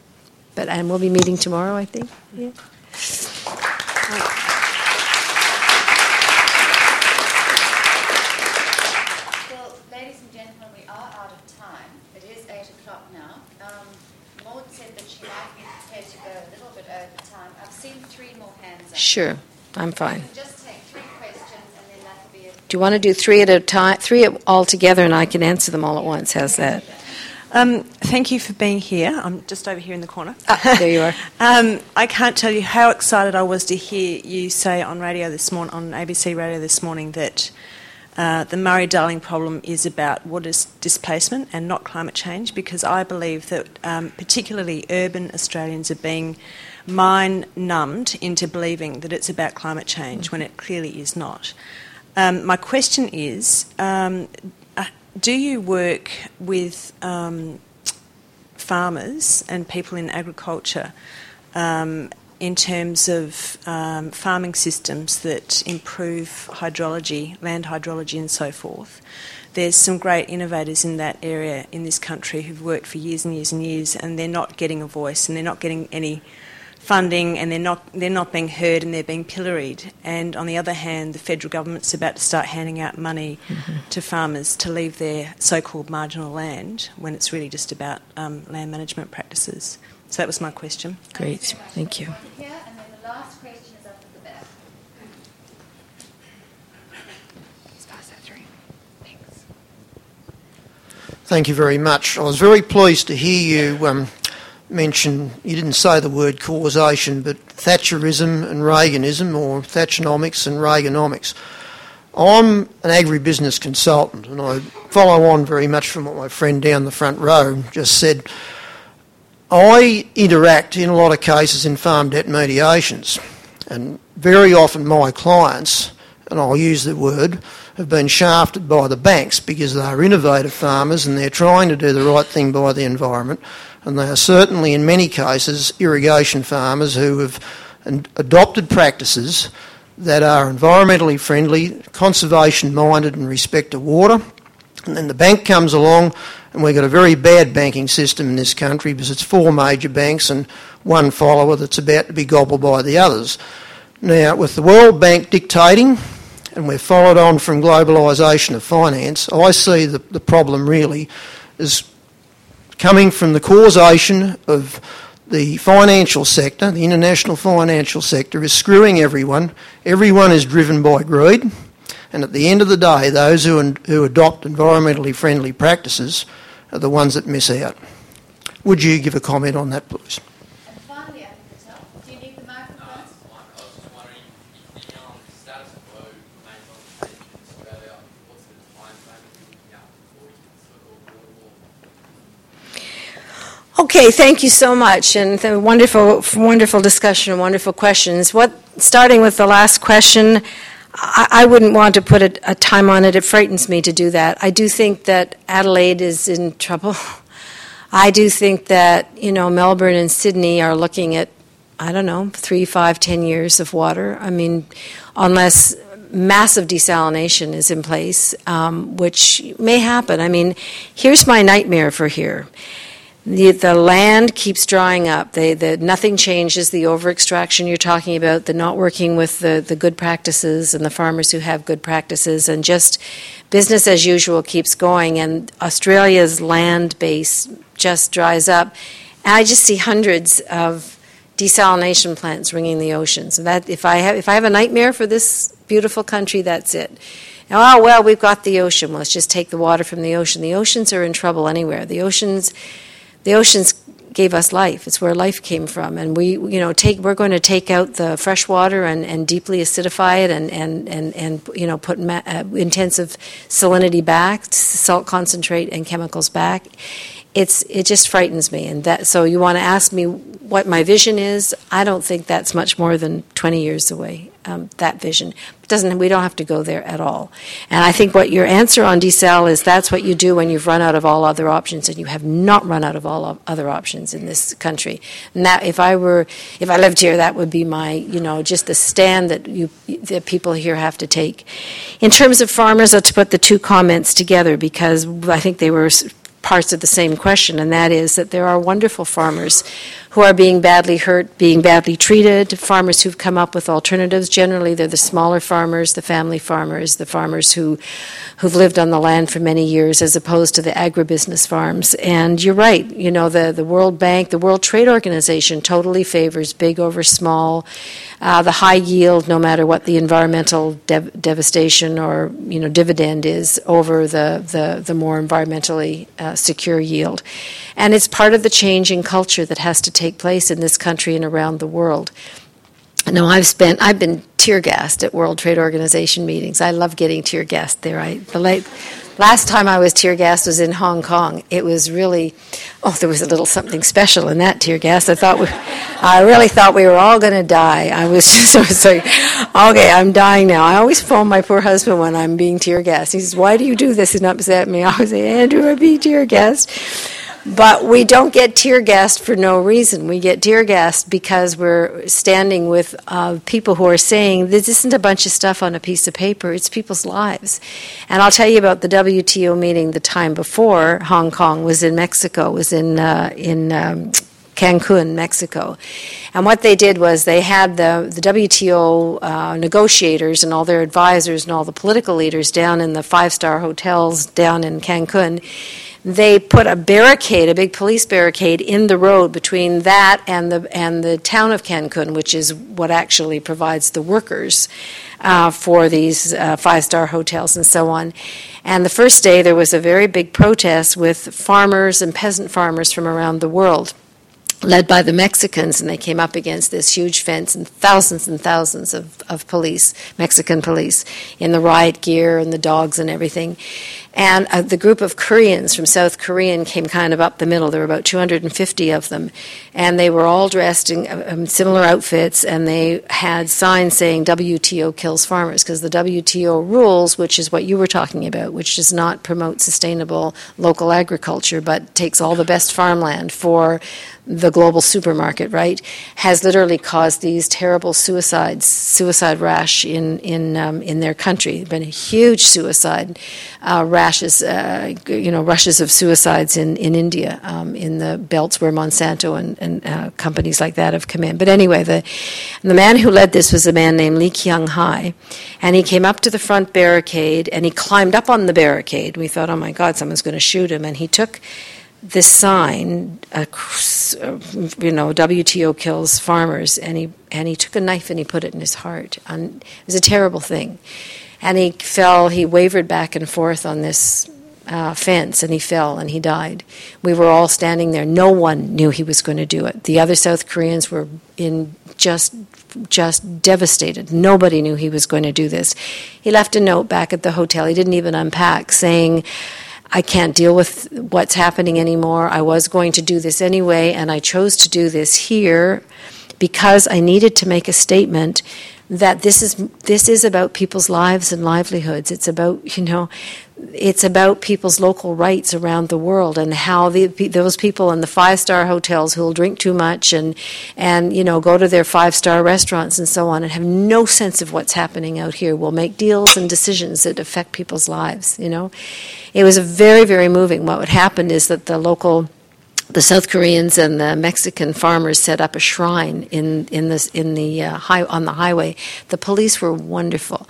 S3: But and we'll be meeting tomorrow, I think. Yeah.
S2: Well, ladies and gentlemen, we are out of time. It is 8 o'clock now. Um, Maude said that she might be prepared to go a little bit over time. I've seen three more hands up.
S3: Sure, I'm fine.
S2: Just take three questions and then that'll be it.
S3: Do you want to do three at a time, three all together, and I can answer them all at once? How's that?
S13: Um, thank you for being here. I'm just over here in the corner.
S3: Ah, there you are.
S13: um, I can't tell you how excited I was to hear you say on radio this morning, on ABC radio this morning, that uh, the Murray-Darling problem is about water displacement and not climate change. Because I believe that um, particularly urban Australians are being mind-numbed into believing that it's about climate change when it clearly is not. Um, my question is um, uh, do you work with um, farmers and people in agriculture um, in terms of um, farming systems that improve hydrology, land hydrology, and so forth. There's some great innovators in that area in this country who've worked for years and years and years, and they're not getting a voice and they're not getting any funding and they're not they're not being heard and they're being pilloried. And on the other hand, the federal government's about to start handing out money mm-hmm. to farmers to leave their so-called marginal land when it's really just about um, land management practices. So that was my question.
S3: Great, thank you.
S14: Thank you very much. I was very pleased to hear you um, mention, you didn't say the word causation, but Thatcherism and Reaganism, or Thatcheronomics and Reaganomics. I'm an agribusiness consultant, and I follow on very much from what my friend down the front row just said. I interact in a lot of cases in farm debt mediations, and very often my clients, and I'll use the word, have been shafted by the banks because they are innovative farmers and they're trying to do the right thing by the environment and they are certainly, in many cases, irrigation farmers who have adopted practices that are environmentally friendly, conservation minded, and respect to water. And then the bank comes along, and we've got a very bad banking system in this country because it's four major banks and one follower that's about to be gobbled by the others. Now, with the World Bank dictating, and we're followed on from globalisation of finance, I see the, the problem really is coming from the causation of the financial sector, the international financial sector, is screwing everyone. Everyone is driven by greed. And at the end of the day, those who, who adopt environmentally friendly practices are the ones that miss out. Would you give a comment on that, please?
S3: Okay, thank you so much, and wonderful, wonderful discussion and wonderful questions. What, starting with the last question, I, I wouldn't want to put a, a, time on it. It frightens me to do that. I do think that Adelaide is in trouble. I do think that you know Melbourne and Sydney are looking at, I don't know, three, five, ten years of water. I mean, unless massive desalination is in place, um, which may happen. I mean, here's my nightmare for here the, the land keeps drying up. They, the, nothing changes. The over extraction you're talking about, the not working with the, the good practices and the farmers who have good practices, and just business as usual keeps going. And Australia's land base just dries up. And I just see hundreds of desalination plants ringing the oceans. And that if I have if I have a nightmare for this beautiful country, that's it. Now, oh well, we've got the ocean. Well, let's just take the water from the ocean. The oceans are in trouble anywhere. The oceans the oceans gave us life. It's where life came from, and we, you know, take we're going to take out the fresh water and, and deeply acidify it, and and and, and you know put ma- uh, intensive salinity back, salt concentrate, and chemicals back. It's it just frightens me, and that so you want to ask me what my vision is. I don't think that's much more than 20 years away um, that vision. It doesn't we don't have to go there at all. And I think what your answer on desal is that's what you do when you've run out of all other options, and you have not run out of all other options in this country. And that if I were if I lived here, that would be my you know just the stand that you that people here have to take. In terms of farmers, let's put the two comments together because I think they were parts of the same question, and that is that there are wonderful farmers who are being badly hurt, being badly treated, farmers who've come up with alternatives. Generally, they're the smaller farmers, the family farmers, the farmers who, who've lived on the land for many years, as opposed to the agribusiness farms. And you're right, you know, the, the World Bank, the World Trade Organization totally favors big over small, uh, the high yield, no matter what the environmental dev- devastation or, you know, dividend is, over the, the, the more environmentally uh, secure yield. And it's part of the changing culture that has to take place in this country and around the world. No, I've spent I've been tear gassed at World Trade Organization meetings. I love getting tear gassed there. I the late, last time I was tear gassed was in Hong Kong. It was really oh, there was a little something special in that tear gas. I thought we, I really thought we were all going to die. I was just I was like, okay, I'm dying now. I always phone my poor husband when I'm being tear gassed. He says, "Why do you do this?" and upset me. I always say, "Andrew, I'm being tear gassed." But we don't get tear gassed for no reason. We get tear gassed because we're standing with uh, people who are saying this isn't a bunch of stuff on a piece of paper, it's people's lives. And I'll tell you about the WTO meeting the time before Hong Kong was in Mexico, was in, uh, in um, Cancun, Mexico. And what they did was they had the, the WTO uh, negotiators and all their advisors and all the political leaders down in the five star hotels down in Cancun they put a barricade, a big police barricade, in the road between that and the and the town of Cancun, which is what actually provides the workers uh, for these uh, five-star hotels and so on. And the first day there was a very big protest with farmers and peasant farmers from around the world led by the Mexicans, and they came up against this huge fence and thousands and thousands of, of police, Mexican police, in the riot gear and the dogs and everything. And uh, the group of Koreans from South Korea came kind of up the middle. There were about 250 of them. And they were all dressed in um, similar outfits, and they had signs saying WTO kills farmers, because the WTO rules, which is what you were talking about, which does not promote sustainable local agriculture, but takes all the best farmland for the global supermarket, right, has literally caused these terrible suicides, suicide rash in in um, in their country. Been a huge suicide uh, rashes, uh, you know, rushes of suicides in in India, um, in the belts where Monsanto and, and uh, companies like that have come in. But anyway, the the man who led this was a man named Lee Kyung Hae, and he came up to the front barricade and he climbed up on the barricade. We thought, oh my God, someone's going to shoot him, and he took this sign, uh, you know, WTO kills farmers, and he and he took a knife and he put it in his heart. And it was a terrible thing, and he fell. He wavered back and forth on this uh, fence, and he fell and he died. We were all standing there. No one knew he was going to do it. The other South Koreans were in just just devastated. Nobody knew he was going to do this. He left a note back at the hotel. He didn't even unpack, saying I can't deal with what's happening anymore. I was going to do this anyway, and I chose to do this here because I needed to make a statement that this is this is about people's lives and livelihoods. It's about you know, it's about people's local rights around the world and how the, those people in the five star hotels who will drink too much and and you know go to their five star restaurants and so on and have no sense of what's happening out here will make deals and decisions that affect people's lives. You know, it was very very moving. What would happen is that the local the South Koreans and the Mexican farmers set up a shrine in in this in the uh, high on the highway. The police were wonderful.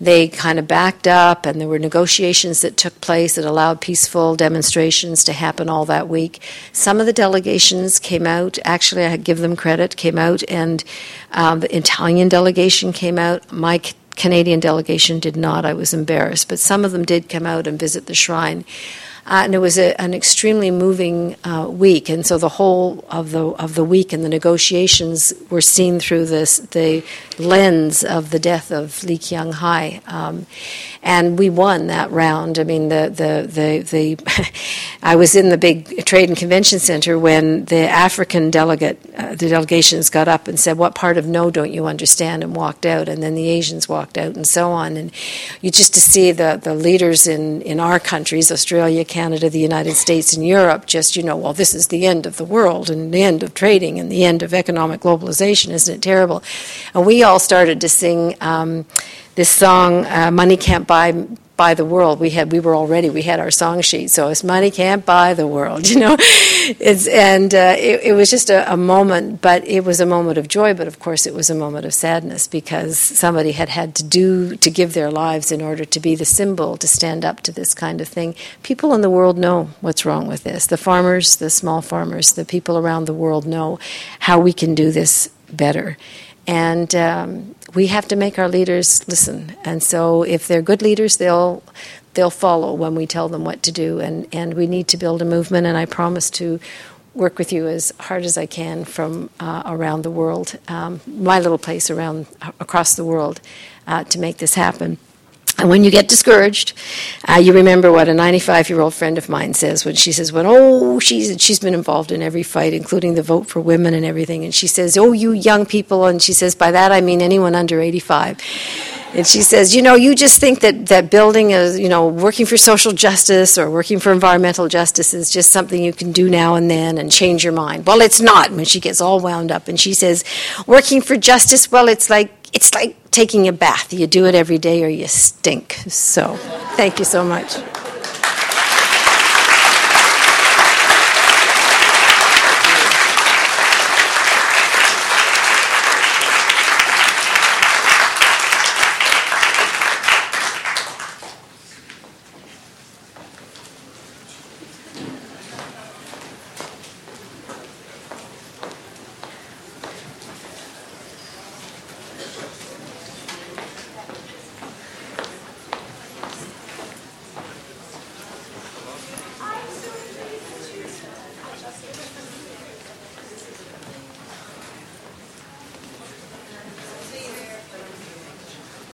S3: They kind of backed up, and there were negotiations that took place that allowed peaceful demonstrations to happen all that week. Some of the delegations came out. Actually, I give them credit. Came out, and um, the Italian delegation came out. My Canadian delegation did not. I was embarrassed, but some of them did come out and visit the shrine. Uh, and it was a, an extremely moving uh, week. And so the whole of the of the week and the negotiations were seen through this the lens of the death of Lee Kyung Hae. Um, and we won that round. I mean, the the the, the I was in the big trade and convention center when the African delegate, uh, the delegations got up and said, "What part of no don't you understand?" and walked out, and then the Asians walked out, and so on. And you just to see the the leaders in in our countries, Australia, Canada, the United States, and Europe, just you know, well, this is the end of the world and the end of trading and the end of economic globalization, isn't it terrible? And we all started to sing. Um, this song, uh, "Money Can't Buy Buy the World." We had we were already we had our song sheet, so it's "Money Can't Buy the World," you know. It's and uh, it, it, was just a, a, moment, but it was a moment of joy. But of course, it was a moment of sadness because somebody had had to do to give their lives in order to be the symbol to stand up to this kind of thing. People in the world know what's wrong with this. The farmers, the small farmers, the people around the world know how we can do this better. And um, we have to make our leaders listen. And so, if they're good leaders, they'll they'll follow when we tell them what to do. And and we need to build a movement. And I promise to work with you as hard as I can from uh, around the world, um, my little place around across the world, uh, to make this happen. And when you get discouraged, uh, you remember what a 95 year old friend of mine says when she says, "When oh, she's, she's been involved in every fight, including the vote for women and everything. And she says, Oh, you young people. And she says, By that I mean anyone under 85. And she says, You know, you just think that, that building, is, you know, working for social justice or working for environmental justice is just something you can do now and then and change your mind. Well, it's not when she gets all wound up. And she says, Working for justice, well, it's like it's like taking a bath. You do it every day or you stink. So, thank you so much.